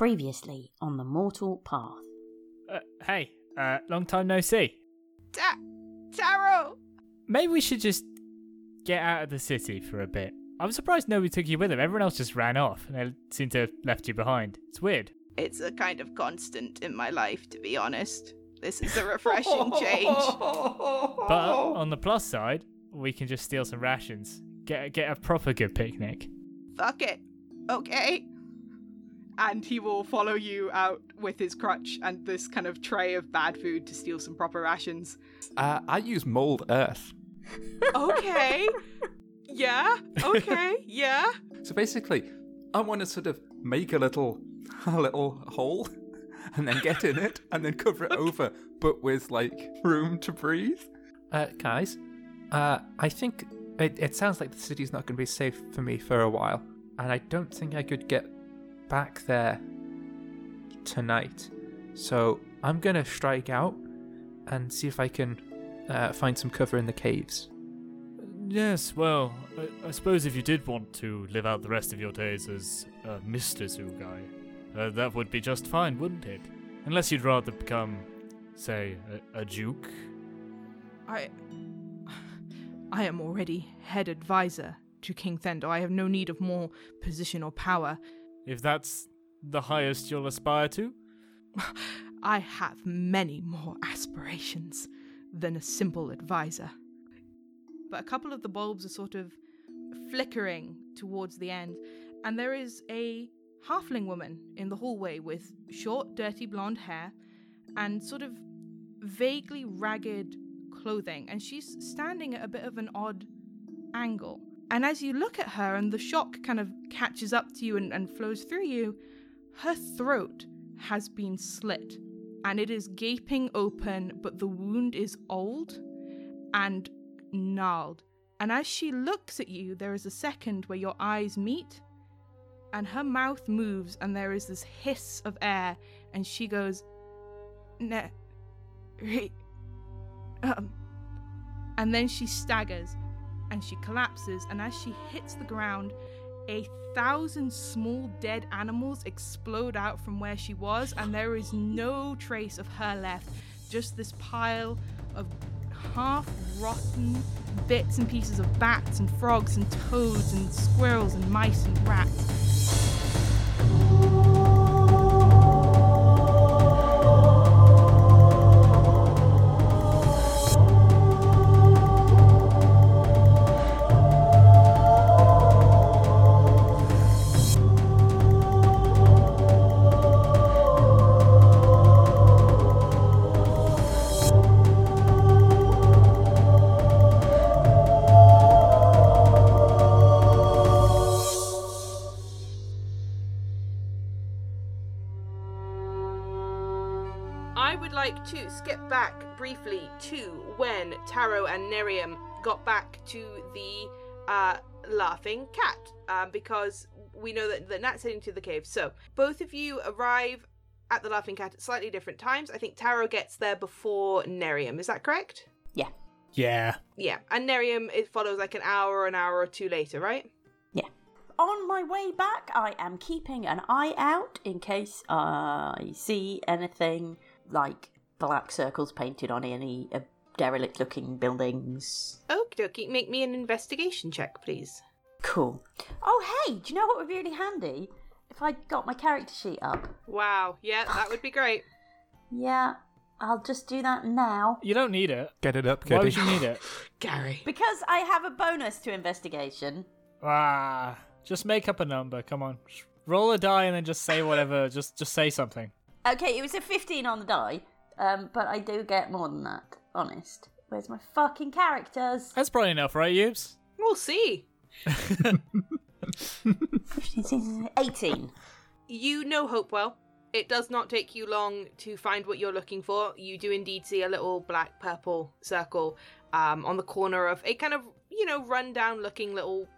Previously on the Mortal Path. Uh, hey, uh, long time no see. Ta- Taro! Maybe we should just get out of the city for a bit. I'm surprised nobody took you with them. Everyone else just ran off and they seem to have left you behind. It's weird. It's a kind of constant in my life, to be honest. This is a refreshing change. But on the plus side, we can just steal some rations. Get get a proper good picnic. Fuck it. Okay. And he will follow you out with his crutch and this kind of tray of bad food to steal some proper rations. Uh, I use mold earth. Okay. yeah. Okay. Yeah. So basically, I want to sort of make a little, a little hole, and then get in it, and then cover it over, but with like room to breathe. Uh, guys, uh, I think it, it sounds like the city's not going to be safe for me for a while, and I don't think I could get back there tonight. So I'm going to strike out and see if I can uh, find some cover in the caves. Yes, well, I, I suppose if you did want to live out the rest of your days as uh, Mr. Zugai, uh, that would be just fine, wouldn't it? Unless you'd rather become, say, a, a duke. I. I am already head advisor to King Thendo. I have no need of more position or power. If that's the highest you'll aspire to. I have many more aspirations than a simple advisor. But a couple of the bulbs are sort of flickering towards the end, and there is a halfling woman in the hallway with short, dirty blonde hair and sort of vaguely ragged clothing, and she's standing at a bit of an odd angle. And as you look at her and the shock kind of catches up to you and, and flows through you, her throat has been slit and it is gaping open, but the wound is old and gnarled. And as she looks at you, there is a second where your eyes meet and her mouth moves and there is this hiss of air and she goes, Ne. Re. Um. And then she staggers and she collapses, and as she hits the ground, a thousand small dead animals explode out from where she was, and there is no trace of her left. Just this pile of half rotten bits and pieces of bats and frogs and toads and squirrels and mice and rats. Taro and Nerium got back to the uh, Laughing Cat, um, because we know that the Nat's heading to the cave. So both of you arrive at the Laughing Cat at slightly different times. I think Taro gets there before Nerium. Is that correct? Yeah. Yeah. Yeah, and Nerium it follows like an hour, or an hour or two later, right? Yeah. On my way back, I am keeping an eye out in case I see anything like black circles painted on any uh, derelict looking buildings. Okie dokie, make me an investigation check, please. Cool. Oh, hey, do you know what would be really handy? If I got my character sheet up. Wow, yeah, that would be great. Yeah, I'll just do that now. You don't need it. Get it up, Why Kitty. would you need it? Gary. Because I have a bonus to investigation. ah, just make up a number. Come on. Just roll a die and then just say whatever. just just say something. Okay, it was a 15 on the die, um, but I do get more than that, honest. Where's my fucking characters? That's probably enough, right, Yubes? We'll see. 18. You know Hopewell. It does not take you long to find what you're looking for. You do indeed see a little black purple circle um, on the corner of a kind of, you know, rundown looking little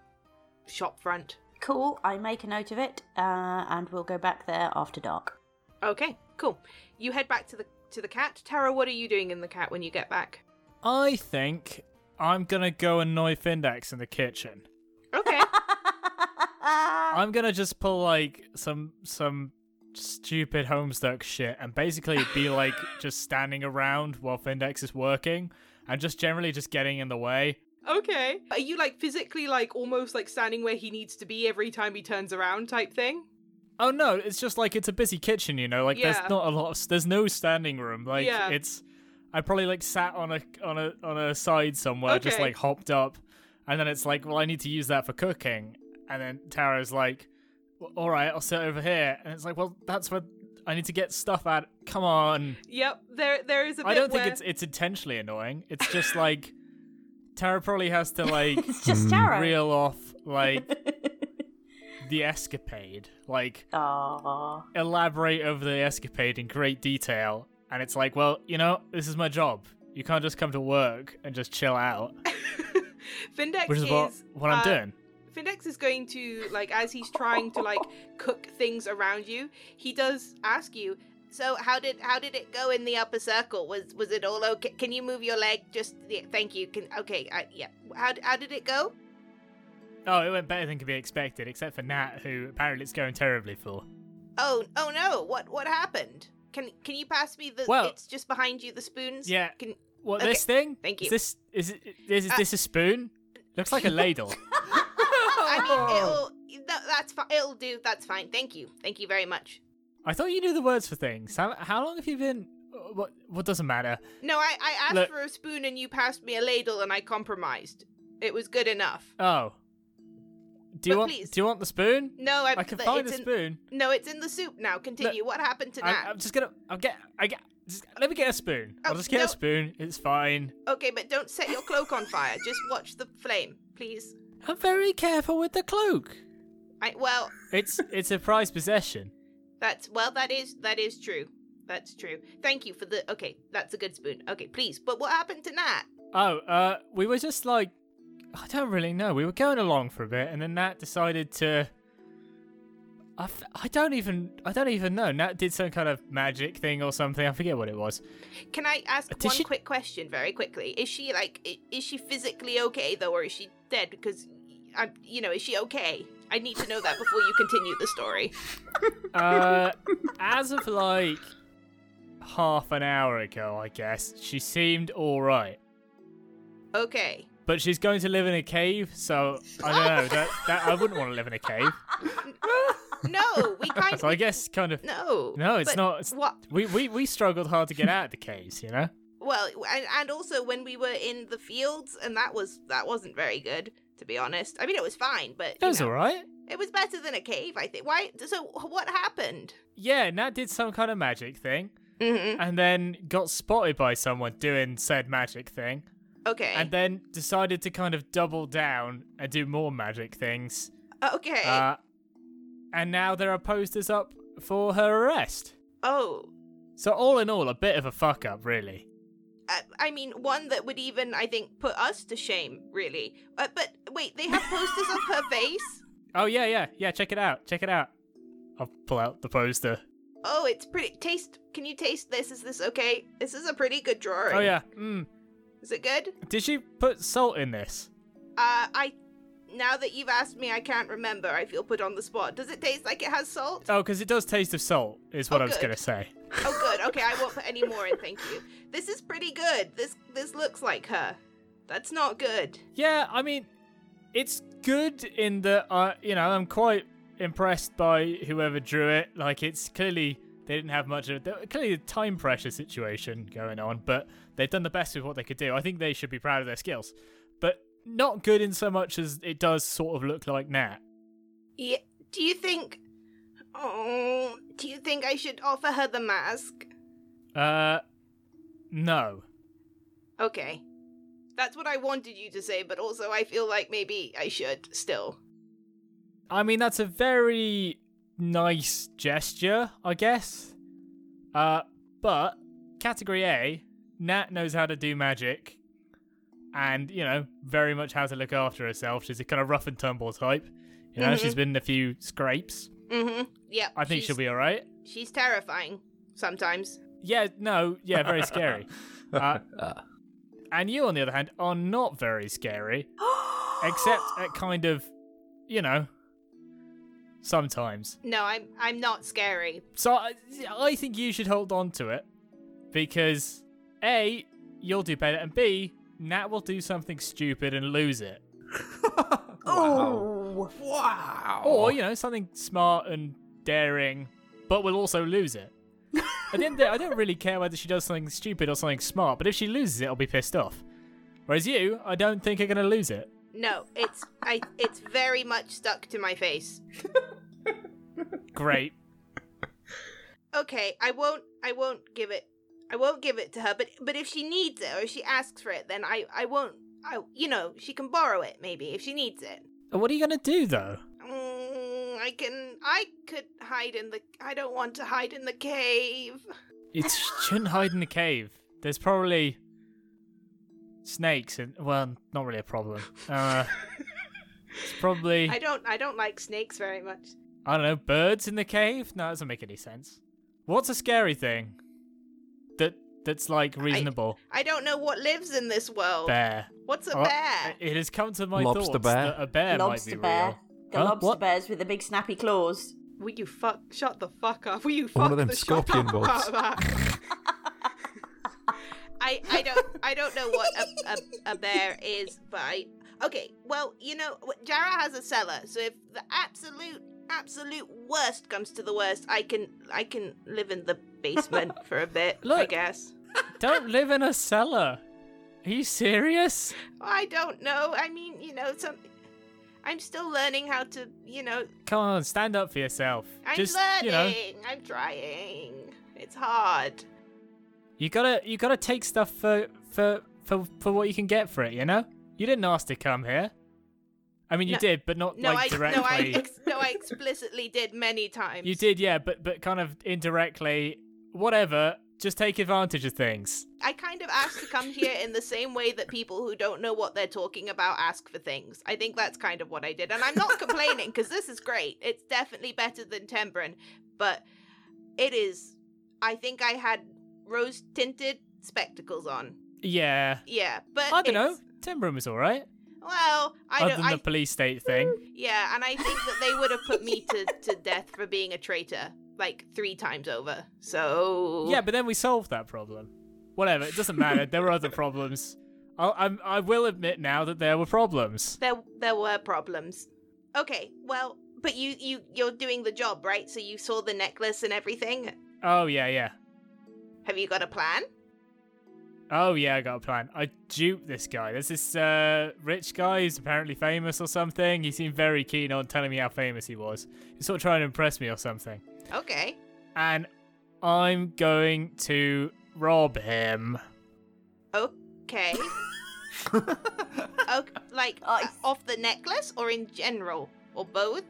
shop front. Cool, I make a note of it, uh, and we'll go back there after dark. Okay, cool. You head back to the to the cat. Tara, what are you doing in the cat when you get back? I think I'm gonna go annoy Findex in the kitchen. Okay. I'm gonna just pull like some some stupid homestuck shit and basically be like just standing around while Findex is working and just generally just getting in the way. Okay. Are you like physically like almost like standing where he needs to be every time he turns around type thing? Oh no, it's just like it's a busy kitchen, you know. Like Yeah. there's not a lot. Of, there's no standing room. Like Yeah. it's. I probably like sat on a on a on a side somewhere, just like hopped up, and then it's like, well, I need to use that for cooking, and then Tara's like, well, all right, I'll sit over here, and it's like, well, that's where I need to get stuff out. Come on. Yep. There there is a. I don't where... think it's it's intentionally annoying. It's just like Tara probably has to like It's just Tara. reel off like the escapade, like Aww. elaborate over the escapade in great detail. And it's like, well, you know, this is my job. You can't just come to work and just chill out, Findex which is what, what I'm uh, doing. Findex is going to like as he's trying to like cook things around you, he does ask you, So how did how did it go in the upper circle? Was was it all okay? Can you move your leg? Just yeah, thank you. Can okay, I, yeah. How how did it go? Oh, it went better than could be expected, except for Nat, who apparently it's going terribly for. Oh oh no! What what happened? Can can you pass me the? Well- it's just behind you. The spoons. Yeah. Can What, Okay, this thing? thank Is you. this, is, it, is, is Uh, this a spoon? Looks like a ladle. I mean it'll no, that's fine. It'll do. That's fine. Thank you. Thank you very much. I thought you knew the words for things. How, how long have you been? What, what doesn't matter? No, I I asked Look- for a spoon and you passed me a ladle and I compromised. It was good enough. Oh. Do you But want? please. Do you want the spoon? No, I, I can find the in- spoon. No, it's in the soup now. Continue. what happened to I'm, that? I'm just gonna. I'll get. I get. Just, let me get a spoon. I'll Oh, just get no. a spoon. It's fine. Okay, but don't set your cloak on fire. Just watch the flame, please. I'm very careful with the cloak. I well, It's it's a prized possession. that's well, that is that is true. That's true. Thank you for the. Okay, that's a good spoon. Okay, please. But what happened to Nat? Oh, uh, we were just like, I don't really know. We were going along for a bit, and then Nat decided to. I, f- I don't even I don't even know. Nat did some kind of magic thing or something. I forget what it was. Can I ask Did one she- quick question very quickly? Is she like is she physically okay though, or is she dead? Because I'm, you know, is she okay? I need to know that before you continue the story. Uh, as of like half an hour ago, I guess she seemed all right. Okay. But she's going to live in a cave, so I don't know. That, that I wouldn't want to live in a cave. No, we kind of. So I guess kind of no. no, it's not. It's, What? we, we we struggled hard to get out of the caves, you know. Well, and, and also when we were in the fields, and that was that wasn't very good, to be honest. I mean, it was fine, but That was know, all right. it was better than a cave, I think. Why? So what happened? Yeah, Nat did some kind of magic thing, Mm-hmm. and then got spotted by someone doing said magic thing, Okay. and then decided to kind of double down and do more magic things. okay. Uh, and now there are posters up for her arrest. oh, So all in all, a bit of a fuck up, really. I, I mean, one that would even, I think, put us to shame, really. Uh, but wait, they have posters of her face. Oh yeah, yeah, yeah. Check it out. Check it out. I'll pull out the poster. Oh, it's pretty. Taste. Can you taste this? Is this okay? This is a pretty good drawing. Oh yeah. Mm. Is it good? Did she put salt in this? Uh, I. Now that you've asked me, I can't remember. I feel put on the spot. Does it taste like it has salt? Oh, because it does taste of salt. Is what Oh, I was gonna say. Oh, good. Okay, I won't put any more in. Thank you. This is pretty good. This this looks like her. That's not good. Yeah, I mean, it's good in that uh, you know I'm quite impressed by whoever drew it. Like it's clearly they didn't have much of there- clearly a time pressure situation going on, but they've done the best with what they could do. I think they should be proud of their skills, but not good in so much as it does sort of look like Nat. Yeah. Do you think? Oh, do you think I should offer her the mask? Uh, no. Okay. That's what I wanted you to say, but also I feel like maybe I should still. I mean, that's a very nice gesture, I guess. Uh, but category A, Nat knows how to do magic, and you know, very much how to look after herself. She's a kind of rough and tumble type. You know, Mhm. she's been in a few scrapes. Mm-hmm. Yeah. I think she's, she'll be all right. She's terrifying sometimes. Yeah, no, yeah, very scary. Uh, Uh, and you, on the other hand, are not very scary, except at kind of, you know, sometimes. No, I'm I'm not scary. So I, I think you should hold on to it because A, you'll do better, and B, Nat will do something stupid and lose it. Oh, Wow. Or, you know, something smart and daring, but will also lose it. At the end of the day, I don't really care whether she does something stupid or something smart, but if she loses it, I'll be pissed off. Whereas you, I don't think are going to lose it. No, it's I it's very much stuck to my face. Great. Okay, I won't I won't give it I won't give it to her, but but if she needs it or if she asks for it, then I I won't I you know, she can borrow it maybe if she needs it. What are you going to do, though? Mm, I can I could hide in the I don't want to hide in the cave. You shouldn't hide in the cave. There's probably snakes and well, not really a problem. Uh, it's probably I don't I don't like snakes very much. I don't know birds in the cave. No, that doesn't make any sense. What's a scary thing that that's like reasonable? I don't know what lives in this world. Bear. What's a Oh, bear? It has come to my Lobster thoughts bear. that a bear lobster might be bear. real. The Huh? lobster What? bears with the big snappy claws. Will you fuck shut the fuck up? Will you fuck One of them the shut scorpion up wolves. about that? I I don't I don't know what a, a, a bear is, but I okay. Well, you know, Jara has a cellar, so if the absolute absolute worst comes to the worst, I can I can live in the basement for a bit. Look, I guess. Don't live in a cellar. Are you serious? I don't know. I mean, you know, some. I'm still learning how to, you know. Come on, stand up for yourself. I'm Just learning. you know, I'm trying. It's hard. You gotta you gotta take stuff for for for for what you can get for it. You know, you didn't ask to come here. I mean, you No- did, but not No, like I directly. no, I ex- no, I explicitly did many times. You did, yeah, but but kind of indirectly. Whatever. Just take advantage of things. I kind of asked to come here in the same way that people who don't know what they're talking about ask for things. I think that's kind of what I did, and I'm not complaining because this is great. It's definitely better than Tembrin, but it is. I think I had rose tinted spectacles on. Yeah. Yeah, but I don't know. it's- Timber was all right. Well, I Other don't. than I, the police state thing. yeah, and I think that they would have put me to to death for being a traitor like three times over. So Yeah, but then we solved that problem. Whatever, it doesn't matter. there were other problems. I, I'm, I will admit now that there were problems. there there were problems. Okay, well, but you you you're doing the job, right? So you saw the necklace and everything. Oh yeah, yeah. Have you got a plan? Oh yeah, I got a plan. I duped this guy. There's this uh, rich guy who's apparently famous or something. He seemed very keen on telling me how famous he was. He's sort of trying to impress me or something. Okay. And I'm going to rob him. Okay. okay like uh, off the necklace or in general or both?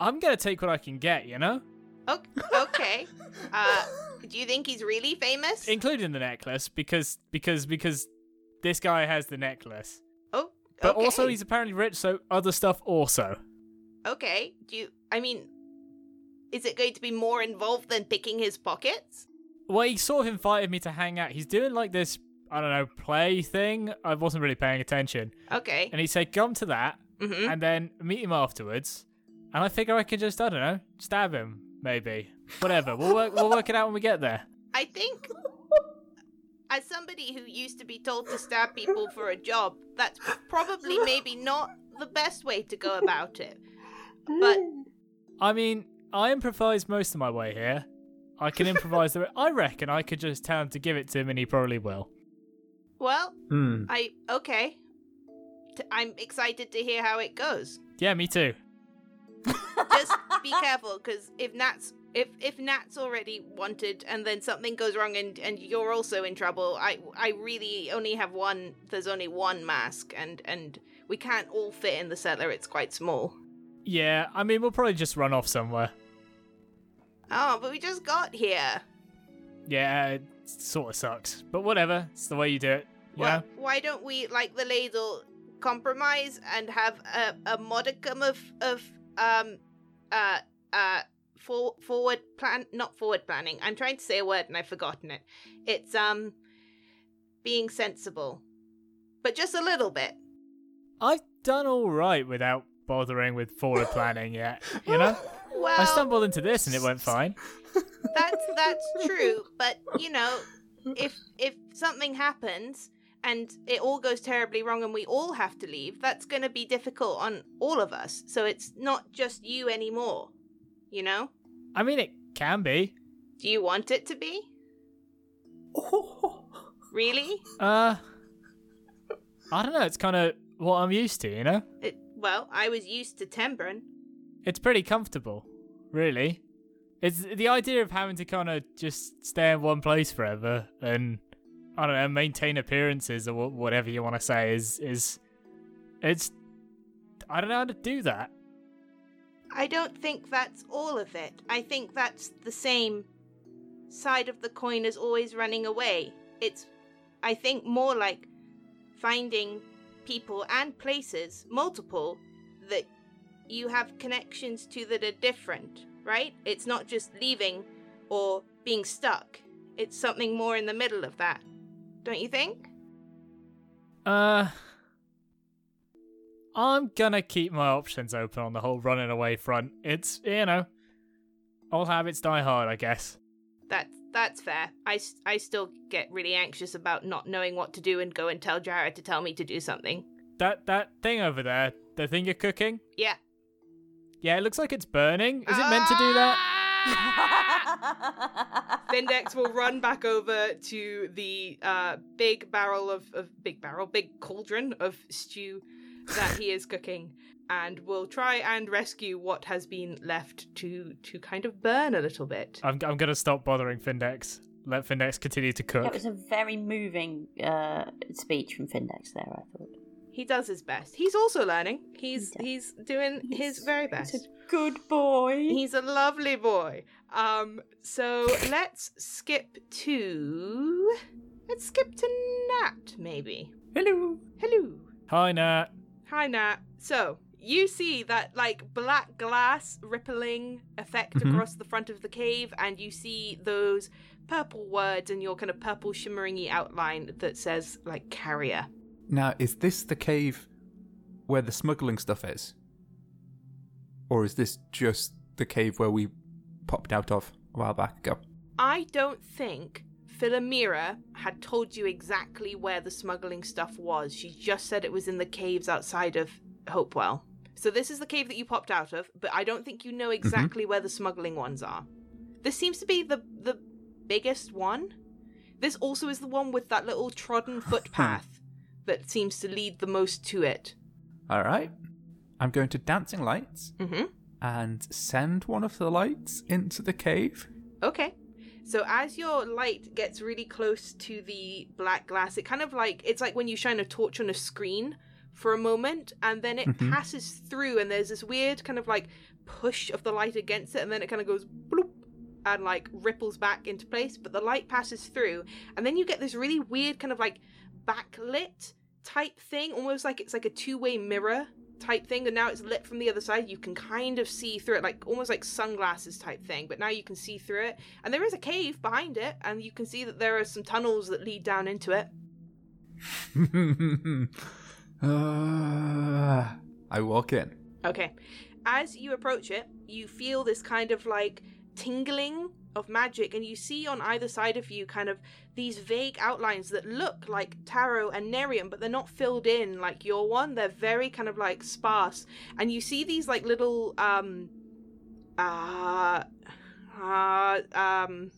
I'm gonna take what I can get, you know, O- Okay. Uh, do you think he's really famous? including the necklace because because because this guy has the necklace. oh, But okay. also he's apparently rich, so other stuff also. okay. Do you? I mean, is it going to be more involved than picking his pockets? Well, he sort of invited me to hang out. He's doing like this, I don't know, play thing. I wasn't really paying attention. Okay. And he said, come to that Mm-hmm. and then meet him afterwards. And I figure I can just, I don't know, stab him, maybe. Whatever. We'll work, we'll work it out when we get there. I think, as somebody who used to be told to stab people for a job, that's probably maybe not the best way to go about it. But I mean, I improvised most of my way here. I can improvise the. I reckon I could just tell him to give it to him, and he probably will. well, Hmm. I okay. T- I'm excited to hear how it goes. Yeah, me too. Just be careful, because if Nat's if if Nat's already wanted, and then something goes wrong, and and you're also in trouble, I I really only have one. There's only one mask, and and we can't all fit in the cellar. It's quite small. Yeah, I mean, we'll probably just run off somewhere. Oh, but we just got here. Yeah, it sort of sucks, but whatever. It's the way you do it. Yeah. Well, why don't we, like the ladle, compromise and have a, a modicum of of um uh uh for, forward plan not forward planning. I'm trying to say a word and I've forgotten it. It's um being sensible, but just a little bit. I've done all right without bothering with forward planning yet. You know? Well, I stumbled into this and it went fine. that's that's true, but you know, if if something happens and it all goes terribly wrong and we all have to leave, that's going to be difficult on all of us. So it's not just you anymore. You know? I mean, it can be. Do you want it to be? Really? Uh, I don't know. It's kind of what I'm used to, you know? It, well, I was used to Tembren. It's pretty comfortable, really. It's the idea of having to kind of just stay in one place forever and I don't know, maintain appearances or whatever you want to say is is it's I don't know how to do that. I don't think that's all of it. I think that's the same side of the coin as always running away. It's, I think, more like finding people and places, multiple, that you have connections to that are different, right? It's not just leaving or being stuck. It's something more in the middle of that. Don't you think? Uh I'm gonna keep my options open on the whole running away front. It's you know, all habits die hard, I guess. That that's fair. I, I still get really anxious about not knowing what to do and go and tell Jared to tell me to do something. That that thing over there, the thing you're cooking, Yeah. yeah, it looks like it's burning. Is it meant to do that? Findex will run back over to the uh, big barrel of, of big barrel, big cauldron of stew that he is cooking, and will try and rescue what has been left to to kind of burn a little bit. I'm I'm gonna stop bothering Findex. Let Findex continue to cook. It was a very moving uh, speech from Findex there, I thought. He does his best. He's also learning. He's He he's doing his very best. He's a good boy. He's a lovely boy. Um, so let's skip to let's skip to Nat maybe. Hello. Hello. Hi, Nat. Hi, Nat. So, you see that, like, black glass rippling effect Mhm. across the front of the cave, and you see those purple words and your kind of purple shimmering outline that says, like, carrier. Now, is this the cave where the smuggling stuff is? Or is this just the cave where we popped out of a while back ago? I don't think Philomira had told you exactly where the smuggling stuff was. She just said it was in the caves outside of Hopewell. So, this is the cave that you popped out of, but I don't think you know mm-hmm. exactly where the smuggling ones are. This seems to be the, the biggest one. This also is the one with that little trodden hmm. footpath that seems to lead the most to it. All right. I'm going to Dancing Lights Mm-hmm. and send one of the lights into the cave. Okay. So as your light gets really close to the black glass, it kind of like it's like when you shine a torch on a screen for a moment and then it Mhm. passes through and there's this weird kind of like push of the light against it and then it kind of goes bloop and like ripples back into place, but the light passes through and then you get this really weird kind of like backlit type thing, almost like it's like a two-way mirror type thing and now it's lit from the other side. You can kind of see through it like almost like sunglasses type thing but now you can see through it. And there is a cave behind it and you can see that there are some tunnels that lead down into it. Uh, I walk in. okay. As you approach it you feel this kind of like tingling of magic and you see on either side of you kind of these vague outlines that look like Taro and nerium but they're not filled in like your one. They're very kind of like sparse. And you see these like little um uh, uh um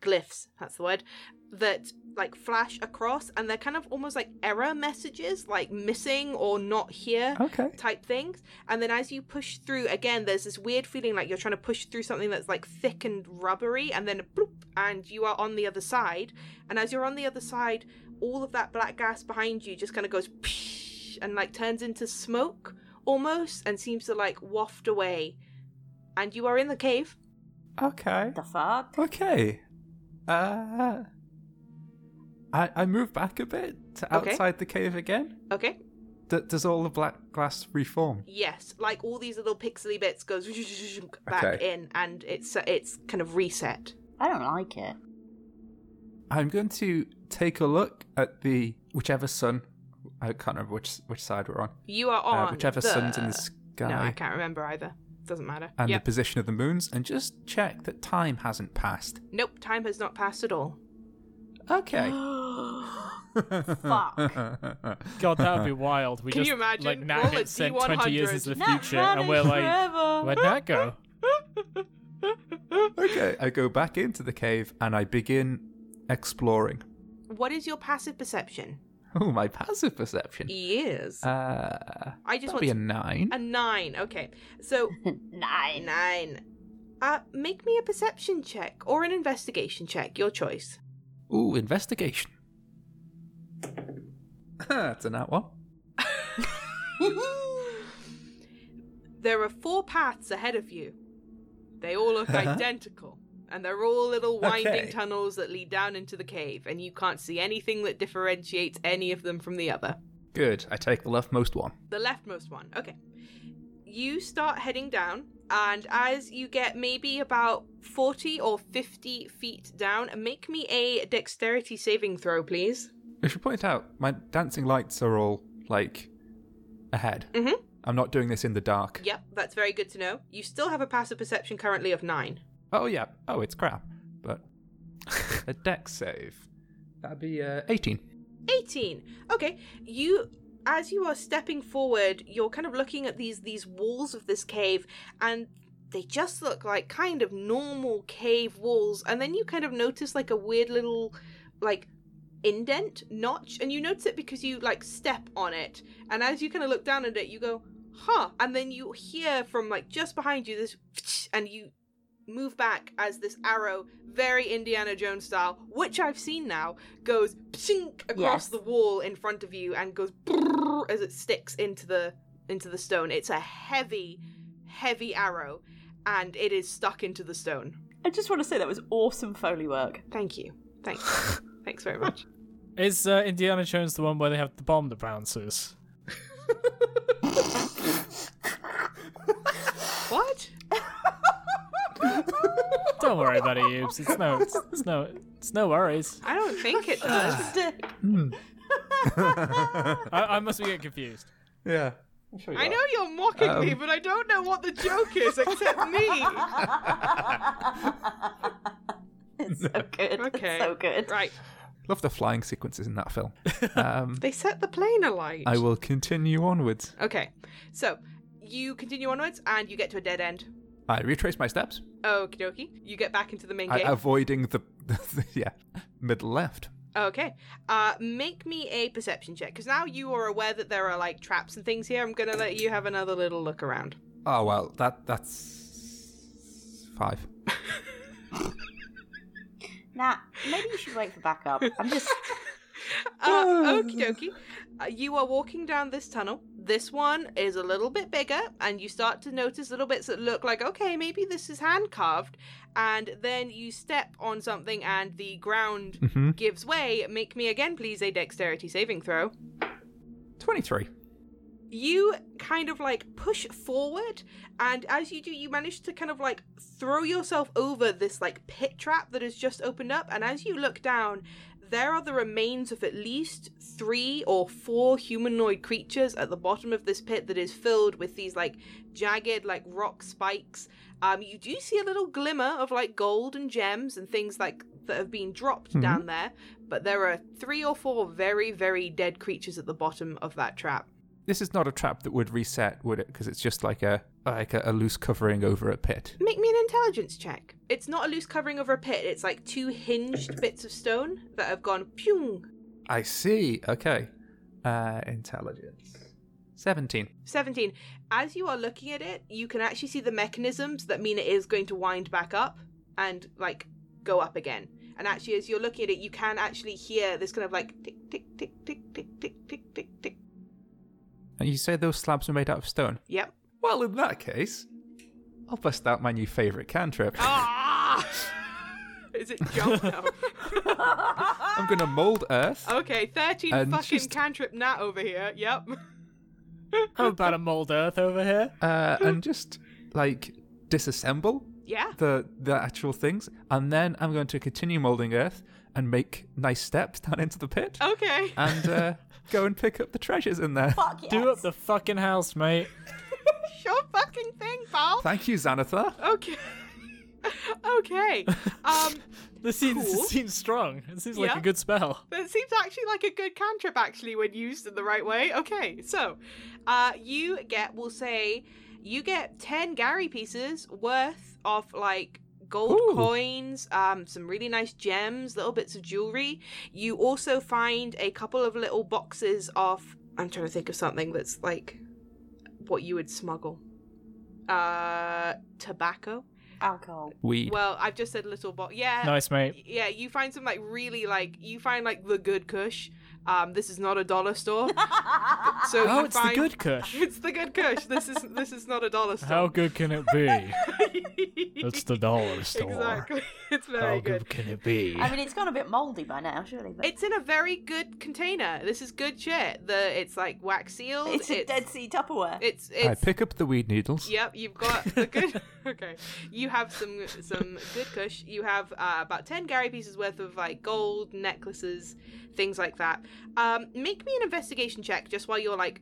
glyphs that's the word that like flash across and they're kind of almost like error messages like missing or not here Okay. type things. And then as you push through, again, there's this weird feeling like you're trying to push through something that's like thick and rubbery, and then bloop, and you are on the other side. And as you're on the other side, all of that black gas behind you just kind of goes psh, and like turns into smoke almost, and seems to like waft away. And you are in the cave. Okay. The fuck? Okay. Uh, I I move back a bit to Okay. outside the cave again. Okay. D- does all the black glass reform? Yes, like all these little pixely bits goes back Okay. in, and it's it's kind of reset. I don't like it. I'm going to take a look at the whichever sun. I can't remember which which side we're on. You are on Uh, whichever the... sun's in the sky. No, I can't remember either. Doesn't matter. and yep. the position of the moons, and just check that time hasn't passed. Nope, time has not passed at all. Okay. Fuck. God, that would be wild. We Can just you imagine? like Nat Roll a sent twenty years D100. into the Nat future, and we're like, forever. where'd Nat go? okay. I go back into the cave and I begin exploring. What is your passive perception? Oh, my passive perception. Yes. Uh, I just that'll want be a nine. a nine. Okay, so Nine. nine. Uh, make me a perception check or an investigation check, your choice. Ooh, investigation. That's a nat one. There are four paths ahead of you. They all look uh-huh. identical, and they're all little winding Okay. tunnels that lead down into the cave, and you can't see anything that differentiates any of them from the other. Good. I take the leftmost one. The leftmost one. Okay. You start heading down, and as you get maybe about 40 or 50 feet down, make me a dexterity saving throw, please. I should point out my dancing lights are all like ahead. Mhm. I'm not doing this in the dark. Yep, that's very good to know. You still have a passive perception currently of 9. Oh yeah. Oh, it's crap. But a dex save. That'd be uh, 18. 18 okay you as you are stepping forward you're kind of looking at these these walls of this cave and they just look like kind of normal cave walls and then you kind of notice like a weird little like indent notch and you notice it because you like step on it. And as you kind of look down at it you go huh and then you hear from like just behind you this and you move back as this arrow very indiana jones style which i've seen now goes pshink across Yes. the wall in front of you and goes as it sticks into the into the stone. It's a heavy heavy arrow and it is stuck into the stone. I just want to say that was awesome Foley work. thank you. Thanks. Thanks very much Is uh, Indiana Jones the one where they have the bomb that bounces? what Don't worry about it, Yubes. It's no, it's, it's no, it's no worries. i don't think it does I, I must be getting confused. Yeah. i know you're mocking me Um. but i don't know what the joke is except me It's so good. Okay. It's so good. right Love the flying sequences in that film. Um, they set the plane alight I will continue onwards. Okay, so you continue onwards and you get to a dead end. I retrace my steps, Okie dokie. You get back into the main I, cave. avoiding the, the, yeah middle left. Okay. Uh, make me a perception check because now you are aware that there are like traps and things here. I'm gonna let you have another little look around. Oh well, that that's five. Nah, maybe you should wait for backup. I'm just. Uh, okie dokie. Uh, you are walking down this tunnel. This one is a little bit bigger, and you start to notice little bits that look like, okay, maybe this is hand carved. And then you step on something, and the ground Mm-hmm. gives way. Make me again, please, a dexterity saving throw. Twenty-three. You kind of like push forward and as you do you manage to kind of like throw yourself over this like pit trap that has just opened up and as you look down there are the remains of at least three or four humanoid creatures at the bottom of this pit that is filled with these like jagged like rock spikes um you do see a little glimmer of like gold and gems and things like that have been dropped Mhm. down there but there are three or four very very dead creatures at the bottom of that trap This is not a trap that would reset, would it? Because it's just like a like a, a loose covering over a pit. Make me an intelligence check. It's not a loose covering over a pit, it's like two hinged bits of stone that have gone pyung. I see. Okay. Uh, intelligence. Seventeen. 17. As you are looking at it, you can actually see the mechanisms that mean it is going to wind back up and like go up again. And actually, as you're looking at it, you can actually hear this kind of like tick, tick, tick, tick, tick, tick, tick, tick. And you say those slabs were made out of stone? Yep. Well, in that case, I'll bust out my new favorite cantrip. Ah! Is it jump now? I'm gonna mold earth. okay, 13 And fucking just- cantrip nat over here. Yep. How about a mold earth over here? uh, and just like disassemble Yeah. the the actual things, and then I'm going to continue molding Earth and make nice steps down into the pit, Okay. and uh, go and pick up the treasures in there. Fuck yes. Do up the fucking house, mate. sure fucking thing, pal. Thank you, Xanathar. Okay. okay. Um, This seems Cool. this seems strong. It seems like a good spell. It seems actually like a good cantrip, actually, when used in the right way. Okay, so uh, you get, we'll say, you get 10 Gary pieces worth of like gold Ooh. coins, um, some really nice gems, little bits of jewelry. You also find a couple of little boxes of, I'm trying to think of something that's like what you would smuggle. Uh, tobacco. Alcohol. Weed. Well, I've just said little box. Yeah, Nice, mate. yeah, you find some like really like you find like the good Kush. Um, this is not a dollar store, so Oh, it's find the good Kush. It's the good Kush. This is this is not a dollar store. How good can it be? It's the dollar store. exactly. It's very How good. good can it be? I mean, it's gone a bit mouldy by now, surely. But It's in a very good container. This is good shit. The it's like wax sealed. it's a Dead Sea Tupperware. It's I pick up the weed needles. Yep, you've got the good. okay, you have some some good Kush. You have uh, about ten Gary pieces worth of like gold necklaces, things like that. Um, make me an investigation check just while you're like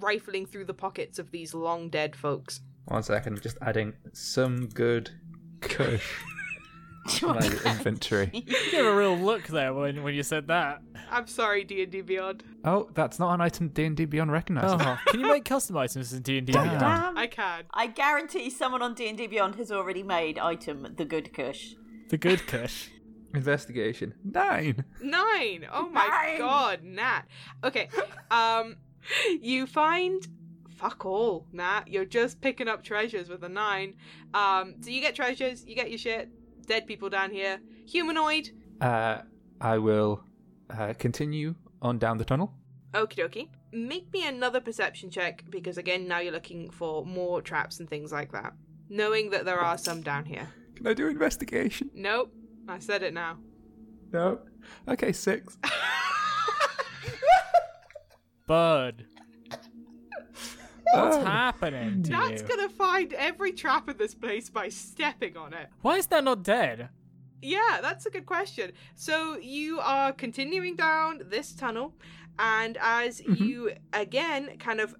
rifling through the pockets of these long dead folks. One second, just adding some good kush to my inventory. You gave a real look there when, when you said that. I'm sorry, D and D Beyond. Oh, that's not an item D&D Beyond recognizes. Oh, can you make custom items in D and D? Beyond? Damn. I can. I guarantee someone on D and D Beyond has already made item the Good Kush. The good Kush. Investigation. Nine. Nine. Oh my Nine. god, Nat. Okay. Um, you find. Fuck all, Nat. You're just picking up treasures with a nine. Um, so you get treasures, you get your shit. Dead people down here. Humanoid. Uh, I will uh, continue on down the tunnel. Okie dokie. Make me another perception check because again, now you're looking for more traps and things like that. Knowing that there are some down here. Can I do investigation? Nope. I said it now. No. Okay, six. Bud. What's Oh. happening to Nat's you? gonna find every trap in this place by stepping on it. Why is that not dead? Yeah, that's a good question. So you are continuing down this tunnel, and as you again kind of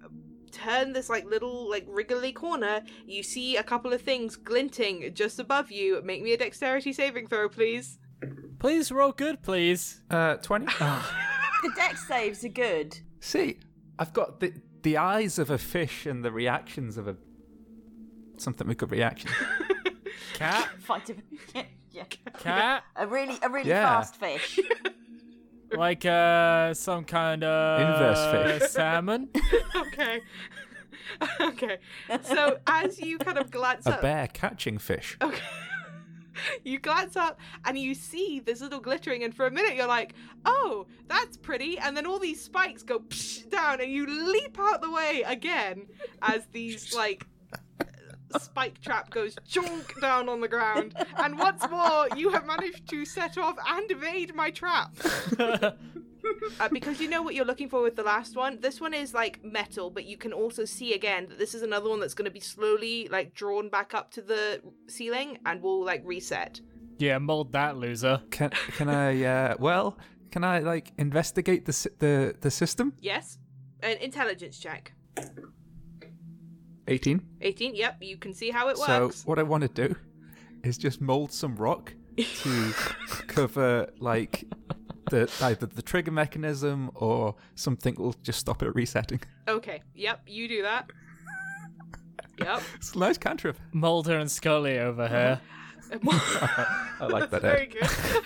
turn this like little like wriggly corner, you see a couple of things glinting just above you. Make me a dexterity saving throw, please. Please roll good, please. Uh, 20. The dex saves are good. See, I've got the the eyes of a fish and the reactions of a something with good reaction. Cat? Fight a yeah, yeah. Cat? A really, a really Yeah. fast fish. Like uh some kind of Inverse fish. salmon? okay. okay. So as you kind of glance up a up, bear catching fish. Okay. you glance up and you see this little glittering, and for a minute you're like, "Oh, that's pretty," and then all these spikes go psh, down, and you leap out the way again as these like uh, spike trap goes chunk down on the ground, and once more you have managed to set off and evade my trap. Uh, because you know what you're looking for with the last one. This one is like metal, but you can also see again that this is another one that's going to be slowly like drawn back up to the ceiling and will like reset. yeah, mold that loser. Can can I? Uh, well, can I like investigate the the the system? Yes, an intelligence check. 18. 18. Yep, you can see how it works. So what I want to do is just mold some rock to cover like the either the trigger mechanism or something will just stop it resetting. Okay. Yep, you do that. Yep. It's a nice cantrip. Mulder and Scully over here. I like that. Very Ed.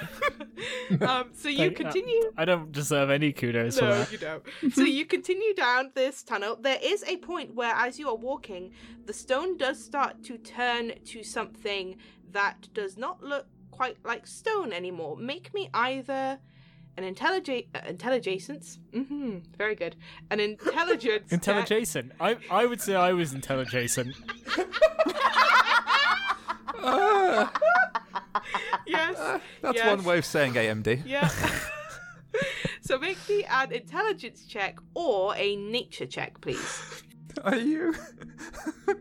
good. um, so you Thank- uh, continue. I don't deserve any kudos for No, that. you don't. so you continue down this tunnel. There is a point where, as you are walking, the stone does start to turn to something that does not look quite like stone anymore. Make me either an intelligent uh, intelligence. Mm-hmm. Very good. An intelligence. check. Intelligent. I I would say I was intelligent. Yes. That's yes. one way of saying AMD. Yeah. so make me an intelligence check or a nature check, please. Are you? are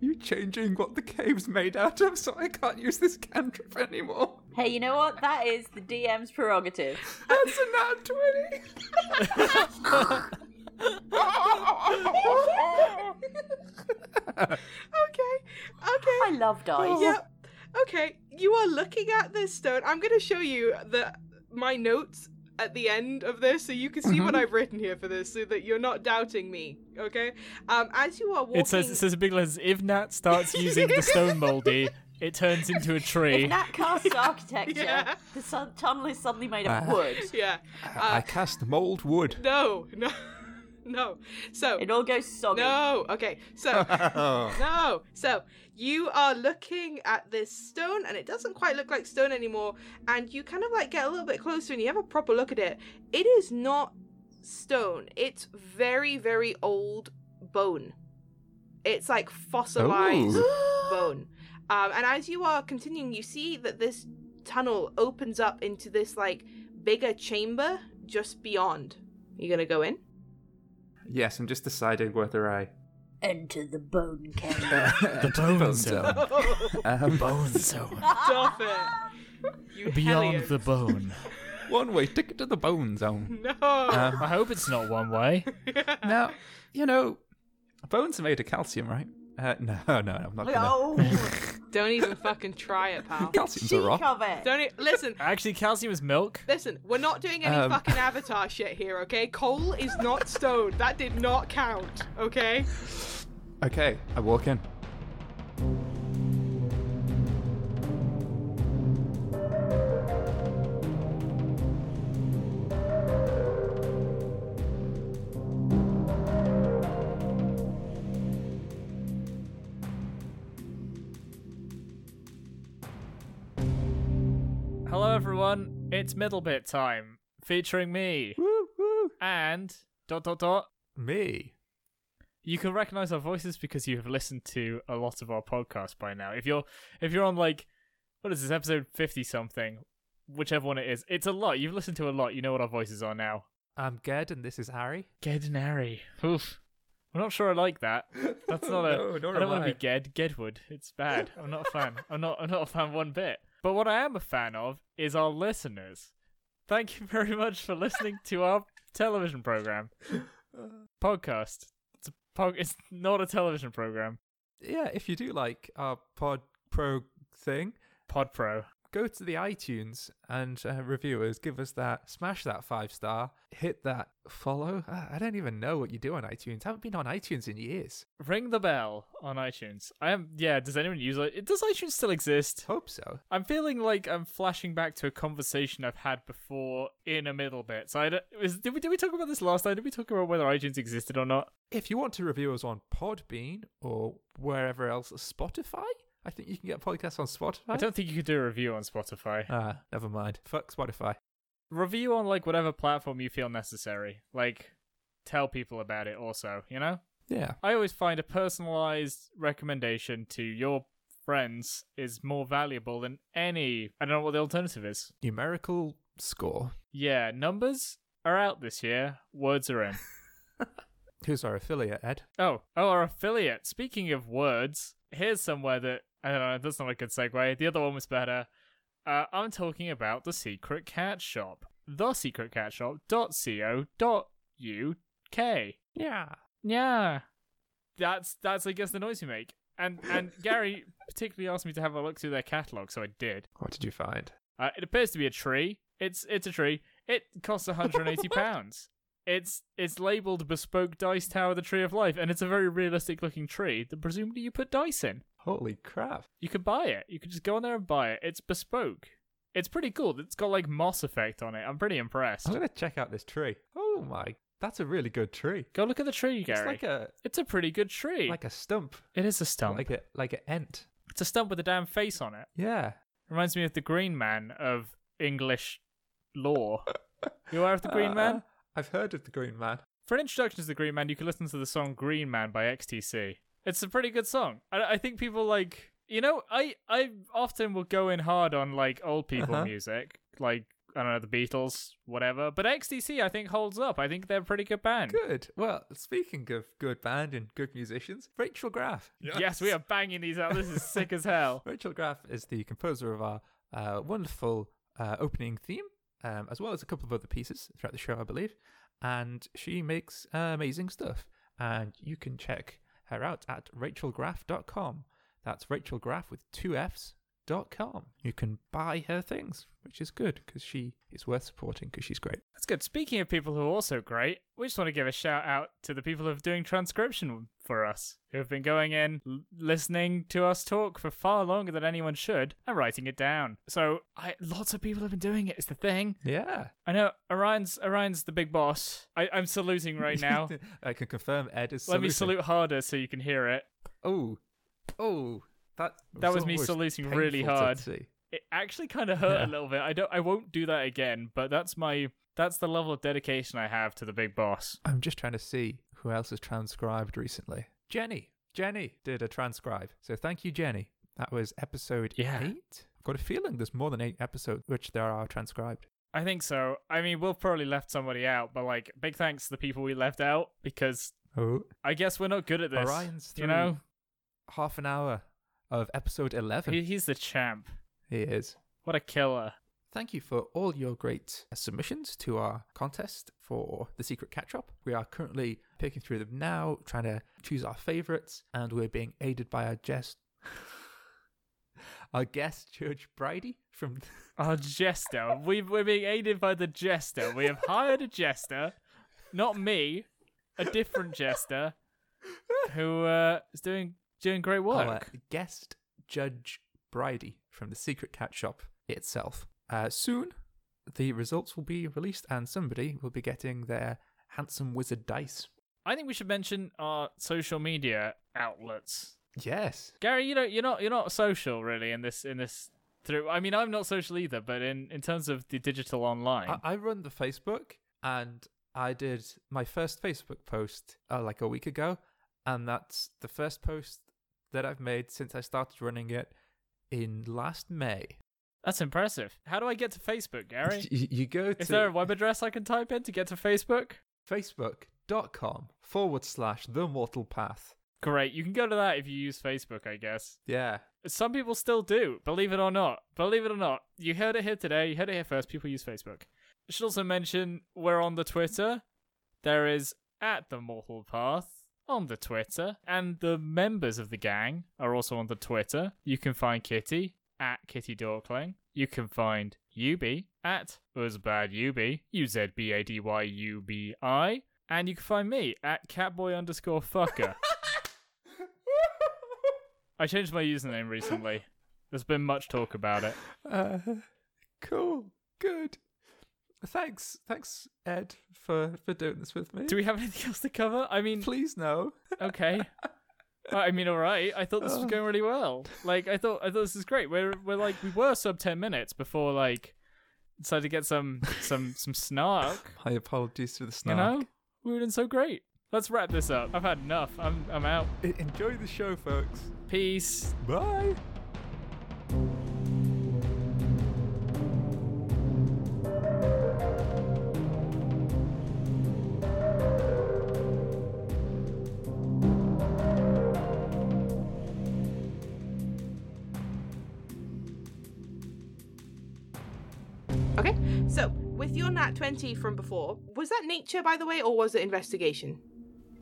you changing what the cave's made out of so I can't use this cantrip anymore? Hey, you know what? That is the DM's prerogative. That's a nat 20! Okay. Okay. I love dice. Yep. Okay. You are looking at this stone. I'm going to show you the my notes at the end of this so you can see what I've written here for this so that you're not doubting me. Okay. Um, as you are walking. It says it says in big letters. If Nat starts using the stone moldy, it turns into a tree. If Nat casts architecture, Yeah. the sun- tunnel is suddenly made of Ah. wood. Yeah. I cast mold wood. No. No. No. So. It all goes soggy. No. Okay. So. No. So you are looking at this stone, and it doesn't quite look like stone anymore. And you kind of like get a little bit closer, and you have a proper look at it. It is not stone. It's very, very old bone. It's like fossilized bone. Um, and as you are continuing, you see that this tunnel opens up into this like bigger chamber just beyond. You gonna go in? Yes, I'm just deciding whether I. Enter the bone cave. the bone zone. Um, Bone zone. Stop it! You Beyond hellions. the bone. One way ticket to the bone zone. No. um, I hope it's not one way. now, you know, bones are made of calcium, right? Uh, no, no, no, I'm not gonna. Don't even fucking try it, pal. Calcium's cheek a rock. of it. Don't e- listen. Actually, calcium is milk. Listen, we're not doing any Um. fucking avatar shit here, okay? Coal is not stone. That did not count, okay? Okay, I walk in. Everyone. middle bit time, featuring me Woo, woo. and dot dot dot. Me. You can recognize our voices because you have listened to a lot of our podcast by now. If you're if you're on like what is this episode fifty something, whichever one it is, it's a lot. You've listened to a lot. You know what our voices are now. I'm Ged, and this is Harry. Ged and Harry. Oof. I'm not sure I like that. That's not a. No, I don't want to be Ged. Gedwood. It's bad. I'm not a fan. I'm not. I'm not a fan one bit. But what I am a fan of is our listeners. Thank you very much for listening to our television program, podcast. It's a pod, It's not a television program. Yeah, if you do like our Pod Pro thing, Pod Pro. Go to the iTunes and uh, reviewers, give us that, smash that five star, hit that follow. I don't even know what you do on iTunes. I haven't been on iTunes in years. Ring the bell on iTunes. I am. Yeah. Does anyone use it? Does iTunes still exist? Hope so. I'm feeling like I'm flashing back to a conversation I've had before in a middle bit. So I don't, was, did we did we talk about this last time? Did we talk about whether iTunes existed or not? If you want to review us on Podbean or wherever else, Spotify. I think you can get podcasts on Spotify. I don't think you could do a review on Spotify. Ah, never mind. Fuck Spotify. review on like whatever platform you feel necessary. Like tell people about it also, you know? Yeah. I always find a personalized recommendation to your friends is more valuable than any I don't know what the alternative is. Numerical score. Yeah, numbers are out this year. Words are in. Who's our affiliate, Ed? Oh, oh, our affiliate. Speaking of words, here's somewhere that I don't know. That's not a good segue. The other one was better. Uh, I'm talking about the Secret Cat Shop. TheSecretCatShop.co.uk. Yeah. Yeah, that's that's I guess the noise you make. And and Gary particularly asked me to have a look through their catalog, so I did. What did you find? Uh, it appears to be a tree. It's it's a tree. It costs 180 pounds. It's it's labeled bespoke dice tower, the tree of life, and it's a very realistic looking tree that presumably you put dice in. Holy crap. You could buy it. You could just go on there and buy it. It's bespoke. It's pretty cool. It's got like moss effect on it. I'm pretty impressed. I'm going to check out this tree. Oh my. That's a really good tree. Go look at the tree, Gary. It's like a It's a pretty good tree. like a stump. it is a stump. Like a like an ent. it's a stump with a damn face on it. Yeah. Reminds me of the Green Man of English lore. You aware of the Green Uh, Man? I've heard of the Green Man. For an introduction to the Green Man, you can listen to the song Green Man by XTC. It's a pretty good song. I, I think people like, you know, I, I often will go in hard on like old people Uh-huh. music, like, I don't know, the Beatles, whatever. But XTC, I think, holds up. I think they're a pretty good band. Good. Well, speaking of good band and good musicians, Rachel Graff. Yes. we are banging these out. This is sick as hell. Rachel Graff is the composer of our uh, wonderful uh, opening theme, um, as well as a couple of other pieces throughout the show, I believe. And she makes uh, amazing stuff. And you can check her out at rachelgraff.com. That's rachelgraff with two F's. Dot com. You can buy her things, which is good because she is worth supporting because she's great. That's good. Speaking of people who are also great, we just want to give a shout out to the people who are doing transcription for us, who have been going in, l- listening to us talk for far longer than anyone should, and writing it down. So, I, lots of people have been doing it. it. Is the thing. Yeah. I know Orion's Orion's the big boss. I, I'm saluting right now. I can confirm Ed is Let me salute harder so you can hear it. Oh, oh, that That was me saluting really hard. It actually kind of hurt Yeah. a little bit. I don't. I won't do that again. But that's my. That's the level of dedication I have to the big boss. I'm just trying to see who else has transcribed recently. Jenny, Jenny did a transcribe. So thank you, Jenny. That was episode Yeah. eight. I've got a feeling there's more than eight episodes which there are transcribed. I think so. I mean, we'll probably left somebody out, but like, big thanks to the people we left out because Oh, I guess we're not good at this. Orion's you know, half an hour of episode 11. he, he's the champ. he is. What a killer. Thank you for all your great submissions to our contest for the Secret Cat Shop. We are currently picking through them now, trying to choose our favourites, and we're being aided by our guest, our guest Judge Bridie from. Our jester. We've, we're being aided by the jester. We have hired a jester, not me, a different jester, who uh, is doing doing great work. Our guest Judge Bridie from the Secret Cat Shop itself. Uh, soon, the results will be released, and somebody will be getting their handsome wizard dice. I think we should mention our social media outlets. Yes. Gary, you know, you're not you're not social really in this in this through. I mean, I'm not social either, but in in terms of the digital online, I, I run the Facebook, and I did my first Facebook post uh, like a week ago, and that's the first post that I've made since I started running it in last May. that's impressive. How do I get to Facebook, Gary? You, you go to Is there a web address I can type in to get to Facebook? facebook.com forward slash the mortal path. Great, you can go to that if you use Facebook, I guess. Yeah. Some people still do, believe it or not. Believe it or not. You heard it here today. You heard it here first. People use Facebook. I should also mention we're on the Twitter. There is at the Mortal Path on the Twitter, and the members of the gang are also on the Twitter. You can find Kitty at Kitty Dorkling. You can find Ubi at Uzbad U Z B A D Y U B I, and you can find me at Catboy underscore fucker. I changed my username recently. There's been much talk about it. Uh, cool. Good. Thanks. Thanks, Ed, for, for doing this with me. Do we have anything else to cover? I mean, Please no. okay. I mean, all right. I thought this was oh. going really well. Like, I thought, I thought this is great. We're, we're like, we were sub ten minutes before like decided to get some, some, some snark. My apologies for the snark. You know, we were doing so great. Let's wrap this up. I've had enough. I'm, I'm out. Enjoy the show, folks. Peace. Bye. 20 from before, was that nature, by the way, or was it investigation?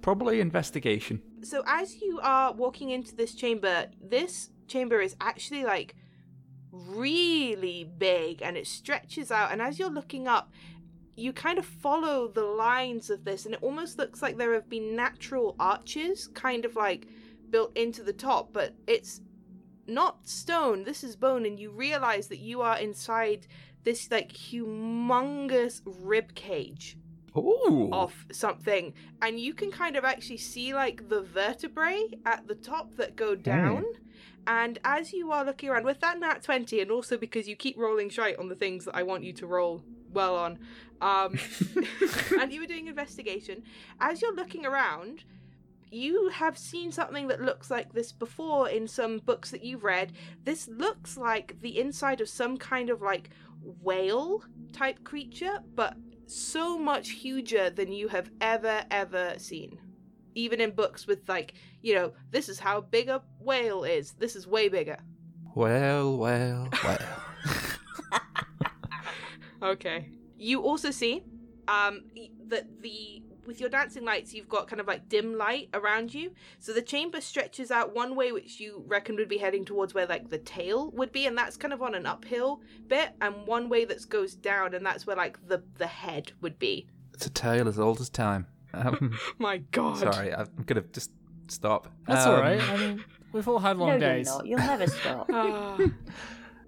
Probably investigation. So as you are walking into this chamber, this chamber is actually like really big and it stretches out. And as you're looking up, you kind of follow the lines of this, and it almost looks like there have been natural arches kind of like built into the top, but it's not stone, this is bone, and you realize that you are inside this like humongous rib cage Ooh. of something. And you can kind of actually see like the vertebrae at the top that go down. And as you are looking around with that nat 20 and also because you keep rolling shite on the things that i want you to roll well on um and you were doing investigation as you're looking around you have seen something that looks like this before in some books that you've read. This looks like the inside of some kind of like whale type creature but so much huger than you have ever ever seen. Even in books with like you know this is how big a whale is. This is way bigger. Well, well, well. okay. You also see um that the with your dancing lights, you've got kind of like dim light around you. So the chamber stretches out one way, which you reckon would be heading towards where like the tail would be, and that's kind of on an uphill bit, and one way that goes down, and that's where like the the head would be. It's a tale as old as time. Um, My God. sorry, I'm gonna just stop. That's Um, all right. I mean, we've all had long no, days. you're not. You'll never stop. Ah.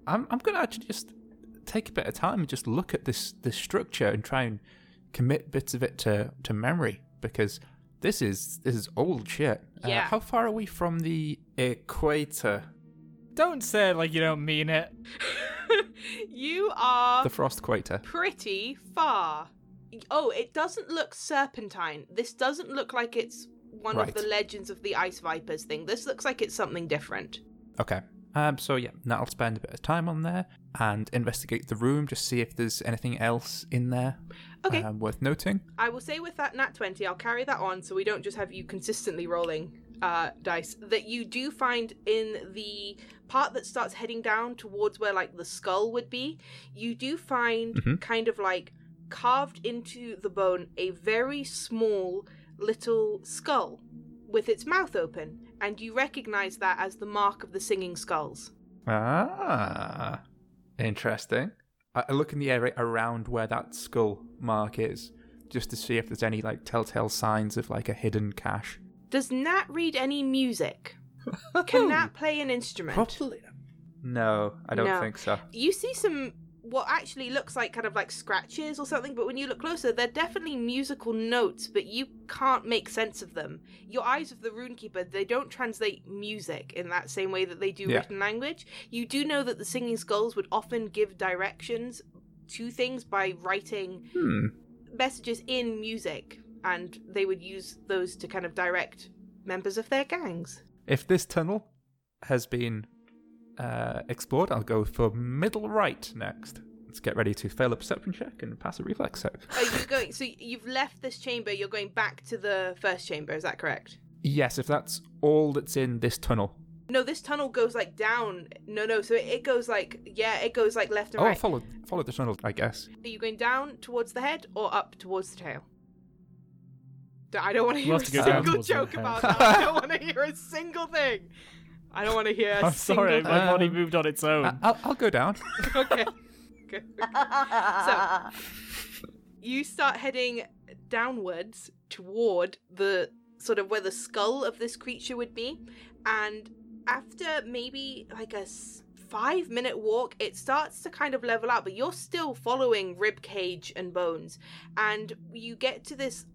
I'm I'm gonna actually just take a bit of time and just look at this this structure and try and commit bits of it to to memory because this is this is old shit. Uh, Yeah. how far are we from the equator? Don't say it like you don't mean it. you are The frost equator. pretty far. Oh, it doesn't look serpentine. This doesn't look like it's one Right. of the legends of the ice vipers thing. This looks like it's something different. Okay. Um. So yeah, I'll spend a bit of time on there and investigate the room, just see if there's anything else in there Okay. um, worth noting. I will say with that nat 20, I'll carry that on so we don't just have you consistently rolling uh, dice, that you do find in the part that starts heading down towards where like the skull would be, you do find Mhm. kind of like carved into the bone a very small little skull with its mouth open, and you recognize that as the mark of the singing skulls. Ah, interesting. I I look in the area around where that skull mark is, just to see if there's any like telltale signs of like a hidden cache. Does Nat read any music? Can Nat play an instrument? Probably. No, I don't No. think so. you see some what actually looks like kind of like scratches or something but when you look closer they're definitely musical notes but you can't make sense of them your eyes of the runekeeper they don't translate music in that same way that they do Yeah. written language you do know that the singing skulls would often give directions to things by writing Hmm. messages in music and they would use those to kind of direct members of their gangs If this tunnel has been uh, explored, I'll go for middle right next. Let's get ready to fail a perception check and pass a reflex check. are you going so you've left this chamber you're going back to the first chamber is that correct Yes, if that's all that's in this tunnel. No, this tunnel goes like down. No, no. So it, it goes like yeah, it goes like left and right. Oh, follow follow the tunnel, I guess. Are you going down towards the head or up towards the tail? I don't want to hear We'll a to single joke about that. I don't want to hear a single thing. I don't want to hear a I'm single. sorry, my body Um, moved on its own. I- I'll, I'll go down. okay. So You start heading downwards toward the sort of where the skull of this creature would be, and after maybe like a five minute walk, it starts to kind of level out, but you're still following rib cage and bones, and you get to this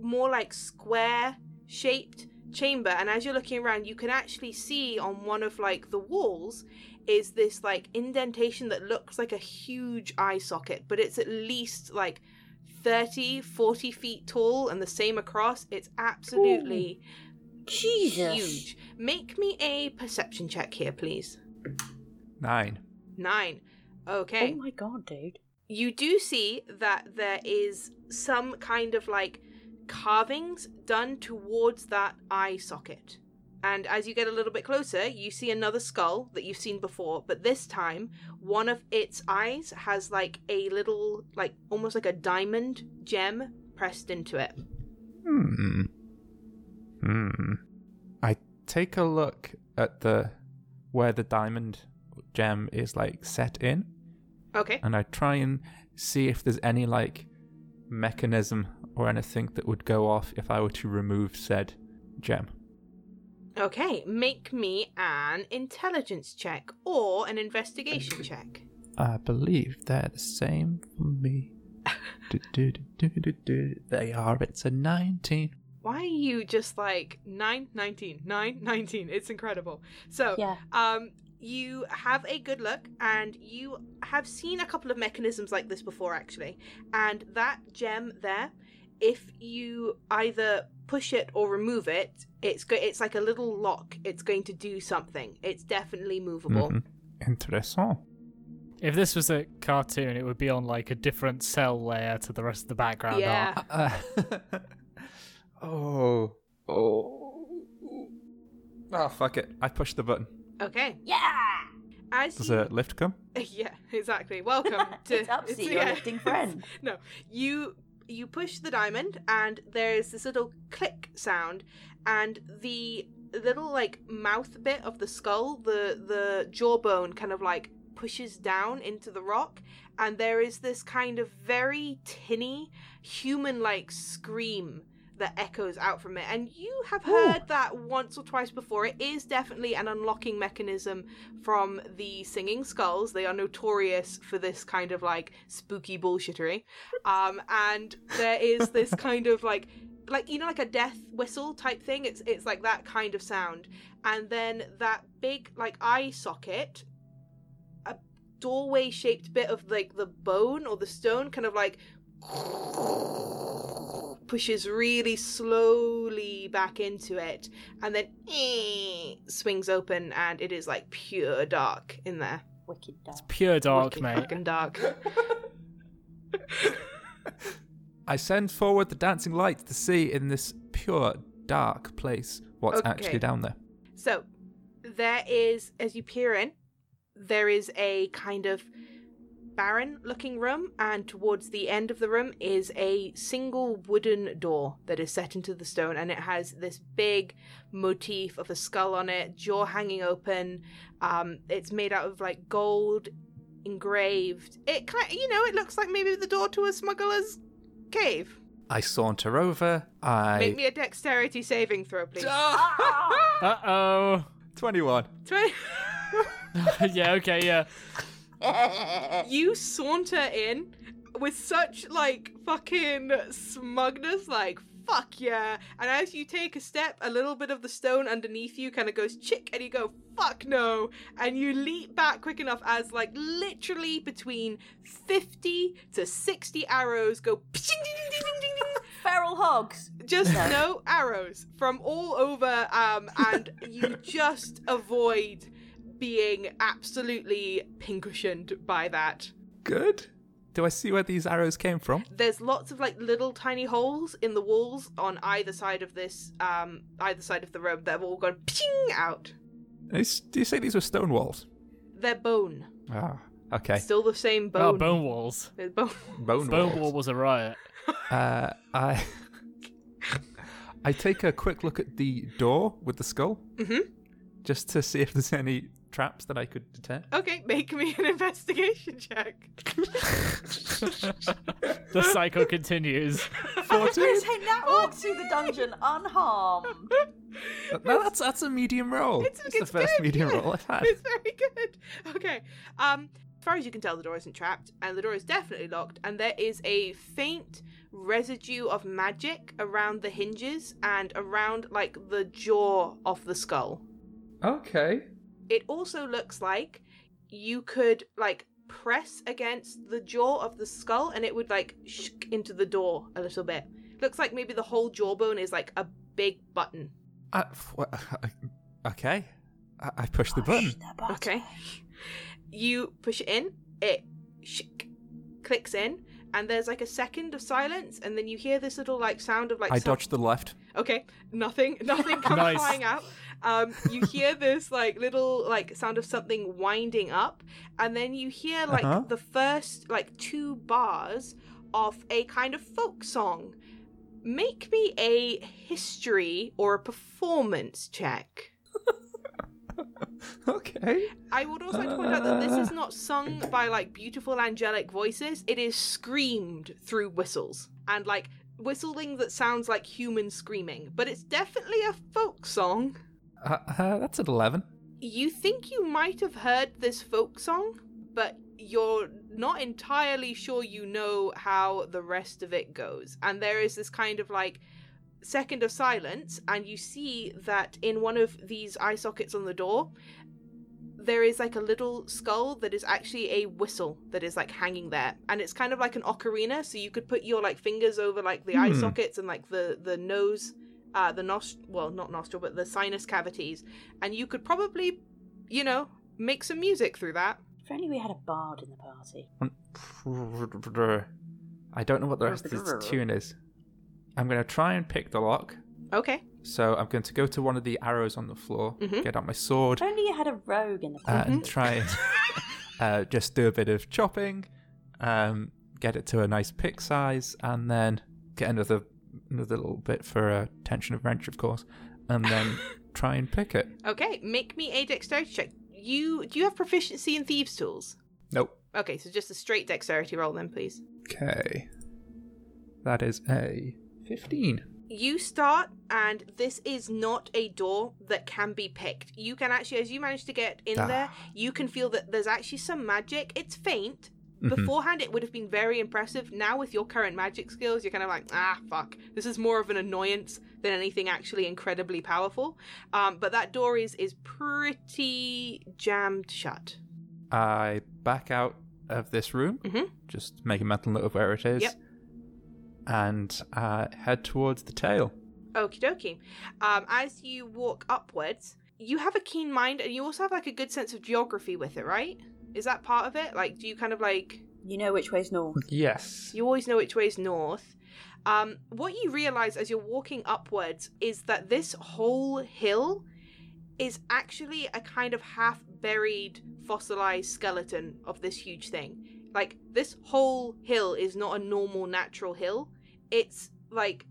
more like square shaped chamber and as you're looking around you can actually see on one of like the walls is this like indentation that looks like a huge eye socket but it's at least like 30 40 feet tall and the same across it's absolutely Jesus. huge make me a perception check here please Nine. nine okay Oh my god, dude. you do see that there is some kind of like carvings done towards that eye socket. And as you get a little bit closer, you see another skull that you've seen before, but this time one of its eyes has like a little, like almost like a diamond gem pressed into it. Hmm. Hmm. I take a look at the where the diamond gem is like set in, Okay. and I try and see if there's any like mechanism or anything that would go off if I were to remove said gem. Okay. Make me an intelligence check or an investigation check. I believe they're the same for me. Do, do, do, do, do, do. They are. It's a 19. Why are you just like 9, 19, 9, 19? It's incredible. So, Yeah. um, you have a good look and you have seen a couple of mechanisms like this before actually and that gem there if you either push it or remove it it's go- it's like a little lock it's going to do something it's definitely movable Mhm. Interessant. If this was a cartoon, it would be on like a different cell layer to the rest of the background yeah art. Uh, oh. Oh. Oh, fuck it. I pushed the button. okay Yeah. as Does you- a lift come? yeah exactly welcome to it's Upsy, it's- your yeah. lifting friend. no you you push the diamond, and there's this little click sound, and the little like mouth bit of the skull, the the jawbone, kind of like pushes down into the rock, and there is this kind of very tinny, human-like scream that echoes out from it. And you have heard that once or twice before. It is definitely an unlocking mechanism from the singing skulls. They are notorious for this kind of like spooky bullshittery. Um, and there is this kind of like like you know like a death whistle type thing it's it's like that kind of sound and then that big like eye socket a doorway shaped bit of like the bone or the stone kind of like pushes really slowly back into it and then eh, swings open and it is like pure dark in there Wicked dark. It's Pure dark, Wicked mate. fucking dark I send forward the dancing light to see in this pure, dark place what's Okay. actually down there. So there is, as you peer in, there is a kind of barren looking room, and towards the end of the room is a single wooden door that is set into the stone, and it has this big motif of a skull on it, jaw hanging open. Um, it's made out of like gold engraved. It kind, you know, it looks like maybe the door to a smuggler's cave. I saunter over. I Make me a dexterity saving throw, please. Uh oh. 21. Twenty- yeah, okay, yeah. You saunter in with such like fucking smugness, like fuck yeah. And as you take a step, a little bit of the stone underneath you kind of goes chick, and you go fuck no, and you leap back quick enough as like literally between fifty to sixty arrows go. pshing, ding, ding, ding, ding, ding, ding, Feral hogs. just no arrows from all over um and you just avoid being absolutely pincushioned by that good. Do I see where these arrows came from? there's lots of like little tiny holes in the walls on either side of this um either side of the room that have all gone ping out Is- Do you say these were stone walls? they're bone Ah, okay. still the same bone, Oh, bone walls. They're bone. Bone, Bone walls. wall was a riot. Uh, I I take a quick look at the door with the skull, Mhm. just to see if there's any traps that I could detect. okay make me an investigation check The cycle continues. I was going to say Nat walked through the dungeon unharmed. no, that's that's a medium roll. It's, It's, it's the first good, medium yeah. roll I've had. It's very good. Okay. Um, as far as you can tell, the door isn't trapped, and the door is definitely locked, and there is a faint residue of magic around the hinges and around like the jaw of the skull. Okay. It also looks like you could like press against the jaw of the skull, and it would like shk into the door a little bit. Looks like maybe the whole jawbone is like a big button. Uh, f- okay. I, I push the button. Okay. You push it in, it shk, clicks in, and there's like a second of silence, and then you hear this little like sound of like I some- dodge the left. Okay, nothing, nothing comes Nice. flying out. Um, you hear this like little like sound of something winding up, and then you hear like Uh-huh. the first like two bars of a kind of folk song. Make me a history or a performance check. Okay. I would also like to point out that this is not sung by like beautiful angelic voices. It is screamed through whistles and like whistling that sounds like human screaming, but it's definitely a folk song. Uh, uh, that's an 11. You think you might have heard this folk song, but you're not entirely sure you know how the rest of it goes. And there is this kind of like second of silence, and you see that in one of these eye sockets on the door, there is like a little skull that is actually a whistle that is like hanging there and it's kind of like an ocarina so you could put your like fingers over like the eye Hmm. sockets and like the the nose uh the nos well not nostril but the sinus cavities and you could probably you know make some music through that If only we had a bard in the party. I don't know what the rest of this tune is. I'm going to try and pick the lock. okay So I'm going to go to one of the arrows on the floor, Mhm. get out my sword, If only you had a rogue in the uh, party. and try and uh, just do a bit of chopping. Um, get it to a nice pick size, and then get another another little bit for a tension of wrench, of course, and then try and pick it. Okay, make me a dexterity check. You do you have proficiency in thieves' tools? Nope. Okay, so just a straight dexterity roll then, please. Okay. That is a 15. You start, and this is not a door that can be picked. You can actually, as you manage to get in Ah. there, you can feel that there's actually some magic. It's faint. Mhm. Beforehand, it would have been very impressive. Now, with your current magic skills, you're kind of like, ah, fuck. This is more of an annoyance than anything actually incredibly powerful. Um, but that door is is pretty jammed shut. I back out of this room, Mhm. just make a mental note of where it is, Yep. and uh, head towards the tail. Okie dokie. Um, as you walk upwards, you have a keen mind, and you also have like a good sense of geography with it, right? Is that part of it? Like, do you kind of like You know which way's north. Yes. you always know which way is north? Um, what you realize as you're walking upwards is that this whole hill is actually a kind of half buried fossilized skeleton of this huge thing. Like, this whole hill is not a normal natural hill. It's like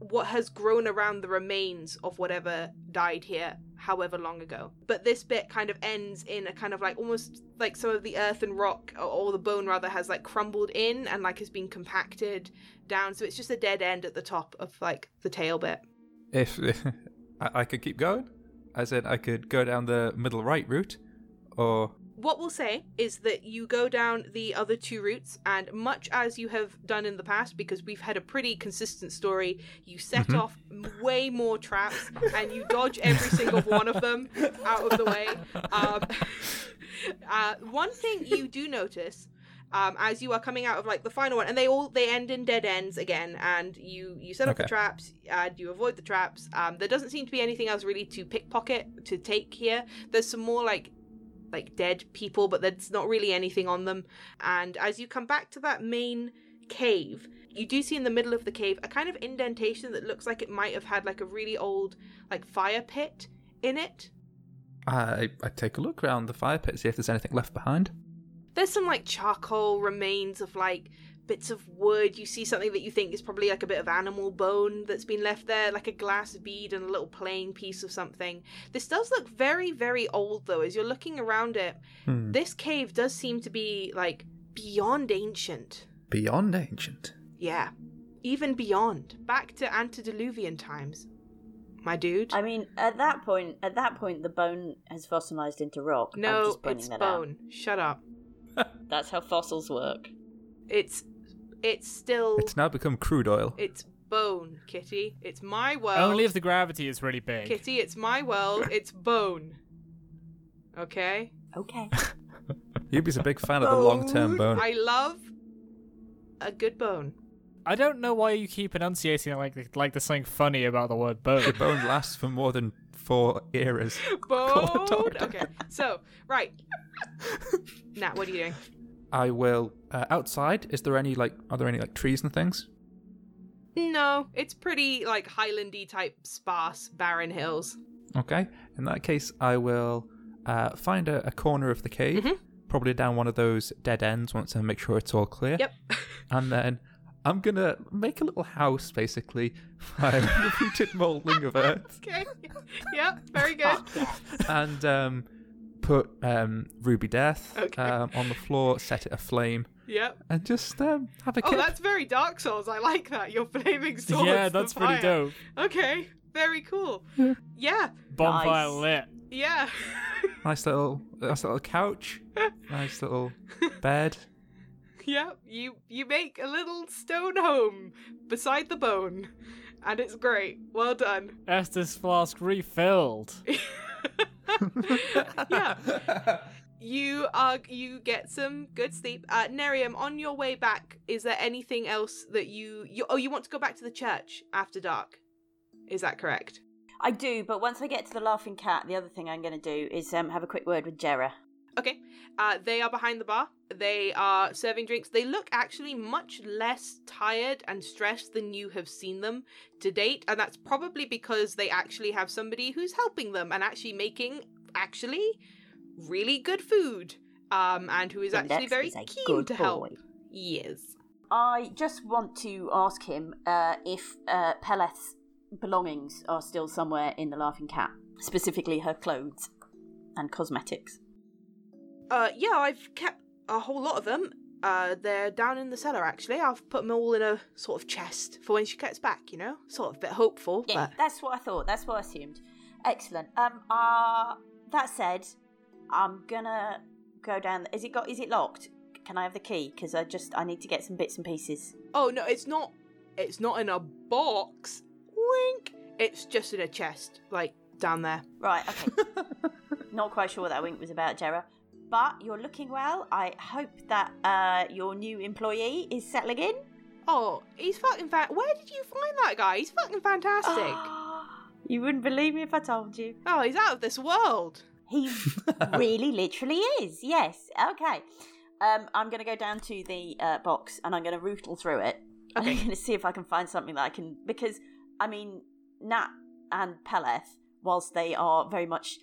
what has grown around the remains of whatever died here however long ago. But this bit kind of ends in a kind of like almost like some of the earth and rock or, the bone rather has like crumbled in and like has been compacted down so it's just a dead end at the top of like the tail bit. If I, I could keep going, I said I could go down the middle right route, or What we'll say is that you go down the other two routes, and much as you have done in the past, because we've had a pretty consistent story, you set Mhm. off way more traps and you dodge every single one of them out of the way. Um, uh, one thing you do notice. Um, as you are coming out of like the final one, and they all they end in dead ends again, and you you set up the traps and you avoid the traps. Um, there doesn't seem to be anything else really to pickpocket to take here. There's some more like like dead people, but there's not really anything on them. And as you come back to that main cave, you do see in the middle of the cave a kind of indentation that looks like it might have had like a really old like fire pit in it. I I take a look around the fire pit, see if there's anything left behind. There's some like charcoal remains of like bits of wood. You see something that you think is probably like a bit of animal bone that's been left there, like a glass bead and a little playing piece of something. This does look very, very old though. As you're looking around it, Hmm. this cave does seem to be like beyond ancient. Beyond ancient. Yeah, even beyond, back to antediluvian times. My dude. I mean, at that point, at that point, the bone has fossilized into rock. I'm no, just it's that bone. Shut up. That's how fossils work. It's it's still It's now become crude oil. it's bone, Kitty. It's my world. Only if the gravity is really big. Kitty, it's my world. It's bone. Okay. Okay. Yubi's a big fan of the long-term bone. I love a good bone. I don't know why you keep enunciating it like like there's something funny about the word bone. The bone lasts for more than four eras. Bone. Okay. So right. Nat, what are you doing? I will uh, outside. Is there any like? Are there any like trees and things? No, it's pretty like Highlandy type sparse, barren hills. Okay. In that case, I will uh, find a, a corner of the cave, Mhm. probably down one of those dead ends. Once I make sure it's all clear. Yep. And then I'm gonna make a little house, basically, by repeated molding of earth, okay. yep. Very good. and um, put um, Ruby Death Okay. um, on the floor, set it aflame, Yep. and just um, have a Oh, that's very Dark Souls. I like that. You're flaming swords. yeah, the that's pretty fire. dope. Okay. Very cool. Yeah. Bonfire Nice. lit. Yeah. Nice little, nice little couch, nice little bed. Yep, you you make a little stone home beside the bone, and it's great. Well done. Estus flask refilled. yeah, you are you get some good sleep. Uh, Nerium, on your way back, is there anything else that you you oh you want to go back to the church after dark? Is that correct? I do, but once I get to the laughing cat, the other thing I'm going to do is um, have a quick word with Jera. Okay. Uh, they are behind the bar. They are serving drinks. They look actually much less tired and stressed than you have seen them to date, and that's probably because they actually have somebody who's helping them and actually making actually really good food. Um, and who is actually very is keen good to help. boy. Yes. I just want to ask him uh, if uh, Peleth's belongings are still somewhere in the Laughing Cat, specifically her clothes and cosmetics. Uh, yeah, I've kept a whole lot of them. Uh, they're down in the cellar actually. I've put them all in a sort of chest for when she gets back. You know, sort of a bit hopeful. Yeah, but that's what I thought. That's what I assumed. Excellent. Um. Uh. That said, I'm gonna go down. Is it got? Is it locked? Can I have the key? Because I just I need to get some bits and pieces. oh no, it's not. It's not in a box. Wink. It's just in a chest, like down there. Right. Okay. Not quite sure what that wink was about, Jera. But you're looking well. I hope that uh, your new employee is settling in. Oh, he's fucking fan. Where did you find that guy? He's fucking fantastic. you wouldn't believe me if I told you. oh, he's out of this world. He really, literally is. Yes. Okay. Um, I'm going to go down to the uh, box and I'm going to rootle through it. And I'm going to see if I can find something that I can. Because, I mean, Nat and Peleth, whilst they are very much.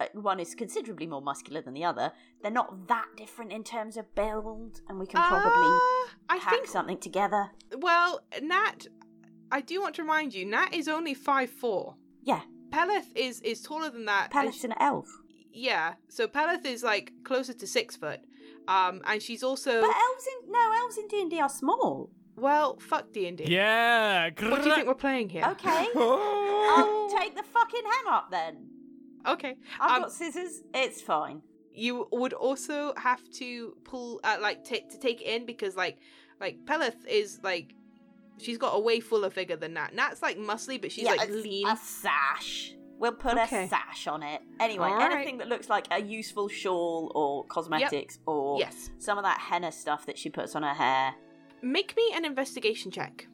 Uh, one is considerably more muscular than the other. They're not that different in terms of build, and we can probably Uh, I hack think. something together. Well, Nat, I do want to remind you, Nat is only five four. Yeah, Peleth is is taller than that. and Peleth's an elf. Yeah, so Peleth is like closer to six foot. Um, and she's also But elves in no elves in D and D are small. well, fuck D and D. Yeah. What do you think we're playing here? Okay. I'll take the fucking ham up then. Okay. I've Um, got scissors. It's fine. you would also have to pull uh, like ta to take it in because like like Peleth is like she's got a way fuller figure than Nat. Nat's like muscly, but she's yeah, like a, lean. a sash. We'll put Okay. a sash on it. Anyway, All right. anything that looks like a useful shawl or cosmetics or Yes. some of that henna stuff that she puts on her hair. Make me an investigation check.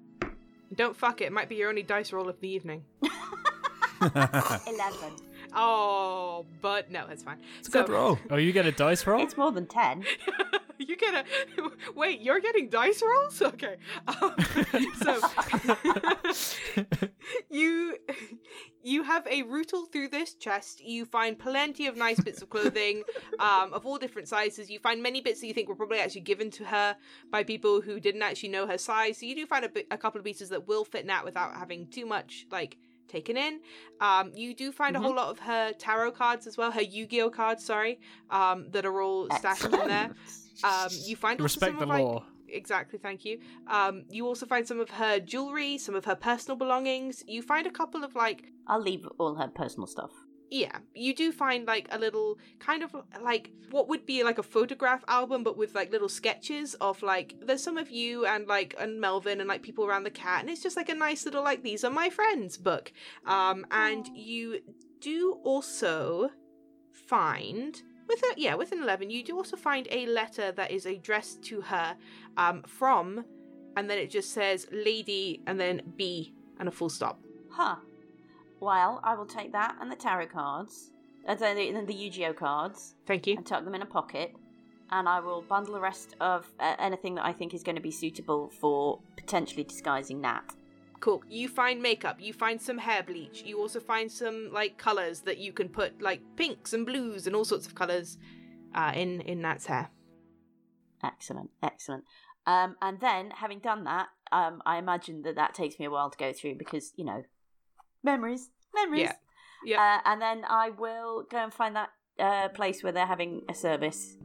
Don't fuck it. It might be your only dice roll of the evening. Eleven. Oh, but no, that's fine. It's a good roll. Oh, you get a dice roll? It's more than ten. you get a wait. You're getting dice rolls, okay? Um, so you you have a rootle through this chest. You find plenty of nice bits of clothing, um, of all different sizes. You find many bits that you think were probably actually given to her by people who didn't actually know her size. So you do find a, bit, a couple of pieces that will fit Nat without having too much like taken in. Um, you do find a whole lot of her tarot cards as well, her Yu-Gi-Oh cards, sorry, um, that are all stashed in there. Um, you find also Respect some the of, like. Exactly, thank you. Um, you also find some of her jewelry, some of her personal belongings. You find a couple of like, I'll leave all her personal stuff. Yeah, you do find like a little kind of like what would be like a photograph album, but with like little sketches of like there's some of you and like and Melvin and like people around the cat, and it's just like a nice little like these are my friends book. Um, and you do also find with a yeah with an 11 you do also find a letter that is addressed to her um from and then it just says lady and then b and a full stop Huh. Well, I will take that and the tarot cards, uh, the, the, the Yu-Gi-Oh cards, thank you. And tuck them in a pocket. And I will bundle the rest of uh, anything that I think is going to be suitable for potentially disguising Nat. cool. You find makeup. You find some hair bleach. You also find some like colors that you can put like pinks and blues and all sorts of colors uh in in nat's hair. Excellent, excellent. Um, and then, having done that, um, I imagine that that takes me a while to go through because you know, memories, memories. Yeah, yeah. Uh, and then I will go and find that uh, place where they're having a service,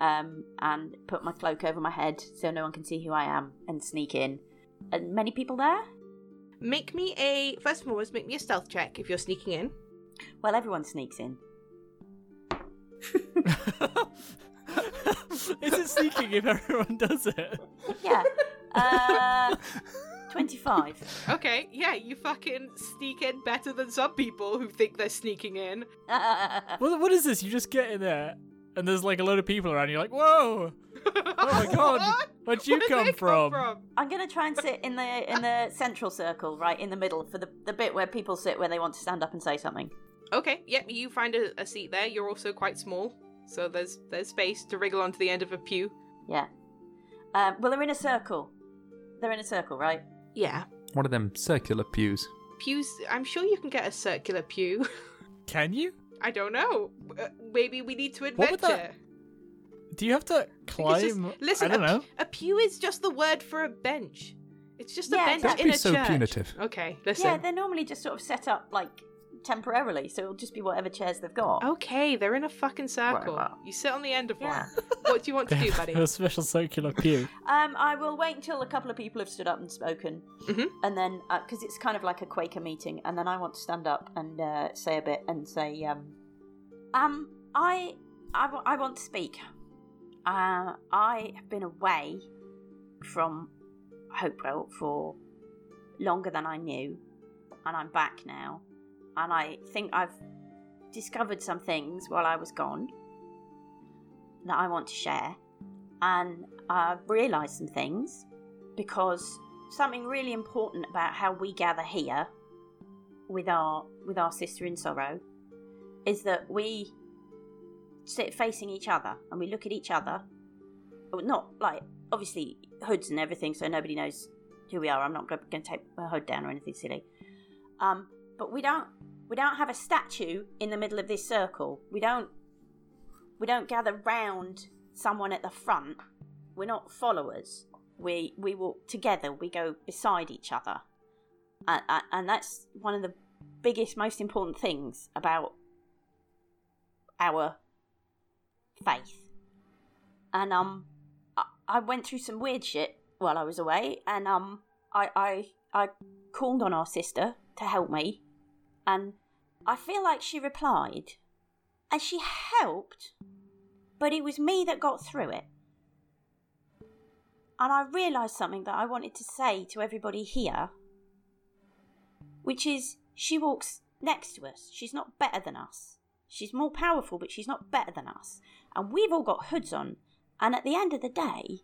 um, and put my cloak over my head so no one can see who I am, and sneak in. And many people there. make me a first and foremost make me a stealth check if you're sneaking in Well, everyone sneaks in. Is it sneaking if everyone does it? Yeah. Uh, twenty-five. okay yeah you fucking sneak in better than some people who think they're sneaking in What, what is this? You just get in there, and there's like a load of people around. You're like, whoa! Oh my god! What? Where'd you Where did come, they from? I'm gonna try and sit in the in the central circle, right in the middle, for the the bit where people sit when they want to stand up and say something. Okay, yep, you find a, a seat there. You're also quite small, so there's there's space to wriggle onto the end of a pew. Yeah. Um, well, they're in a circle. They're in a circle, right? Yeah, One of them circular pews. pews. I'm sure you can get a circular pew. Can you? I don't know. Uh, maybe we need to What would adventure. that- Do you have to climb? just- listen, I don't a, know. a pew is just the word for a bench. It's just a Yeah, bench Don't in be a so church. punitive. Okay, listen. Yeah, they're normally just sort of set up like temporarily, so it'll just be whatever chairs they've got. Okay, they're in a fucking circle. Whatever. You sit on the end of Yeah. one. What do you want to do, buddy? a special circular pew. Um, I will wait until a couple of people have stood up and spoken, Mhm. and then because it's kind of like a Quaker meeting, and then I want to stand up and uh, say a bit and say, um, um, I, I, I want to speak. Uh, I have been away from Hopewell for longer than I knew, and I'm back now, and I think I've discovered some things while I was gone that I want to share. And I've realised some things because something really important about how we gather here with our with our sister in sorrow is that we sit facing each other and we look at each other. Not like obviously hoods and everything so nobody knows who we are. I'm not going to take a hood down or anything silly. Um, but we don't we don't have a statue in the middle of this circle we don't we don't gather round someone at the front. We're not followers. We we walk together. We go beside each other, and, and that's one of the biggest, most important things about our faith. And um, I, I went through some weird shit while I was away, and um, I I I called on our sister to help me, and I feel like she replied, and she helped but it was me that got through it. And I realised something that I wanted to say to everybody here, which is she walks next to us. She's not better than us. She's more powerful, but she's not better than us. And we've all got hoods on. And at the end of the day,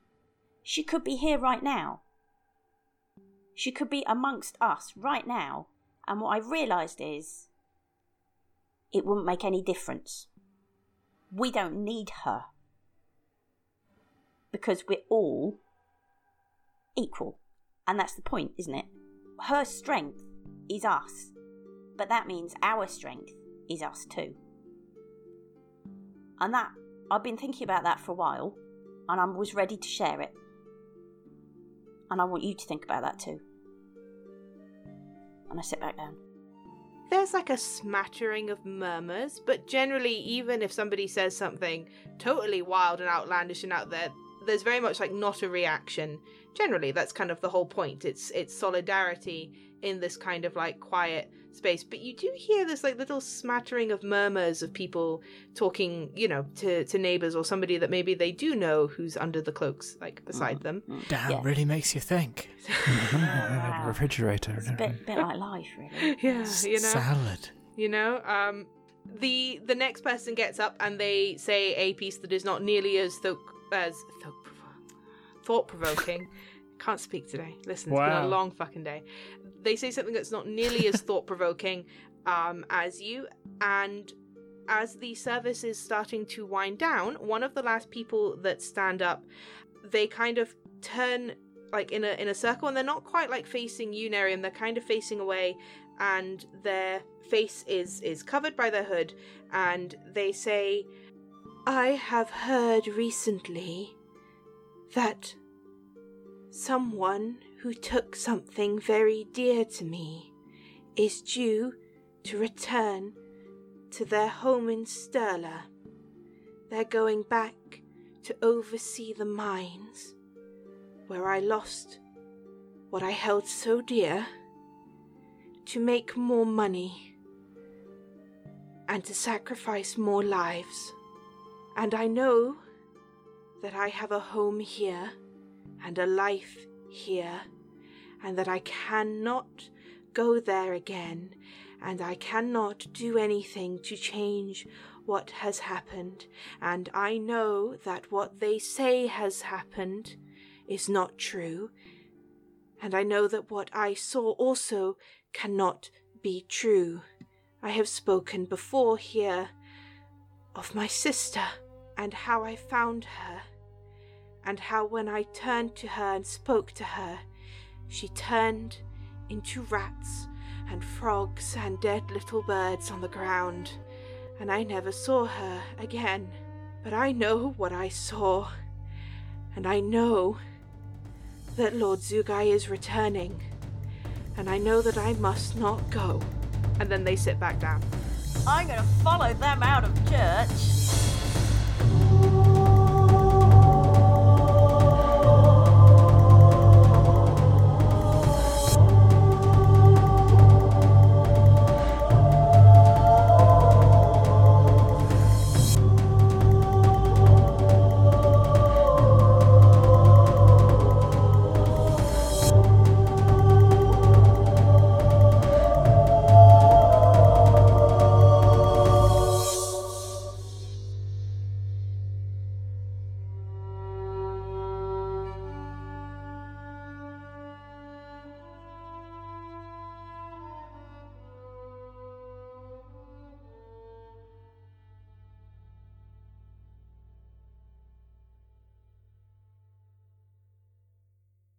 she could be here right now. She could be amongst us right now. And what I realised is it wouldn't make any difference we don't need her because we're all equal. And that's the point, isn't it? Her strength is us, but that means our strength is us too. And that, I've been thinking about that for a while, and I was ready to share it. And I want you to think about that too. And I sit back down. There's like a smattering of murmurs, but generally, even if somebody says something totally wild and outlandish and out there, there's very much like not a reaction. Generally, that's kind of the whole point. It's it's solidarity in this kind of like quiet space. But you do hear this like little smattering of murmurs of people talking, you know, to to neighbors or somebody that maybe they do know who's under the cloaks, like beside them. Damn, Yeah. really makes you think. refrigerator. It's a bit, bit like life, really. Yeah, you know. Salad. you know um the the next person gets up and they say a piece that is not nearly as th- as thought provoking can't speak today. Listen it's been a long fucking day. They say something that's not nearly as thought provoking um as you and as the service is starting to wind down one of the last people that stand up they kind of turn like in a in a circle and they're not quite like facing you Nerium they're kind of facing away and their face is is covered by their hood and they say i have heard recently that someone who took something very dear to me is due to return to their home in Sturla. They're going back to oversee the mines where I lost what I held so dear to make more money and to sacrifice more lives. And I know that I have a home here and a life here, and that I cannot go there again, and I cannot do anything to change what has happened. And I know that what they say has happened is not true, and I know that what I saw also cannot be true. I have spoken before here of my sister and how I found her, and how when I turned to her and spoke to her, she turned into rats and frogs and dead little birds on the ground, and I never saw her again. But I know what I saw, and I know that Lord Zugai is returning, and I know that I must not go. And then they sit back down. I'm gonna follow them out of church.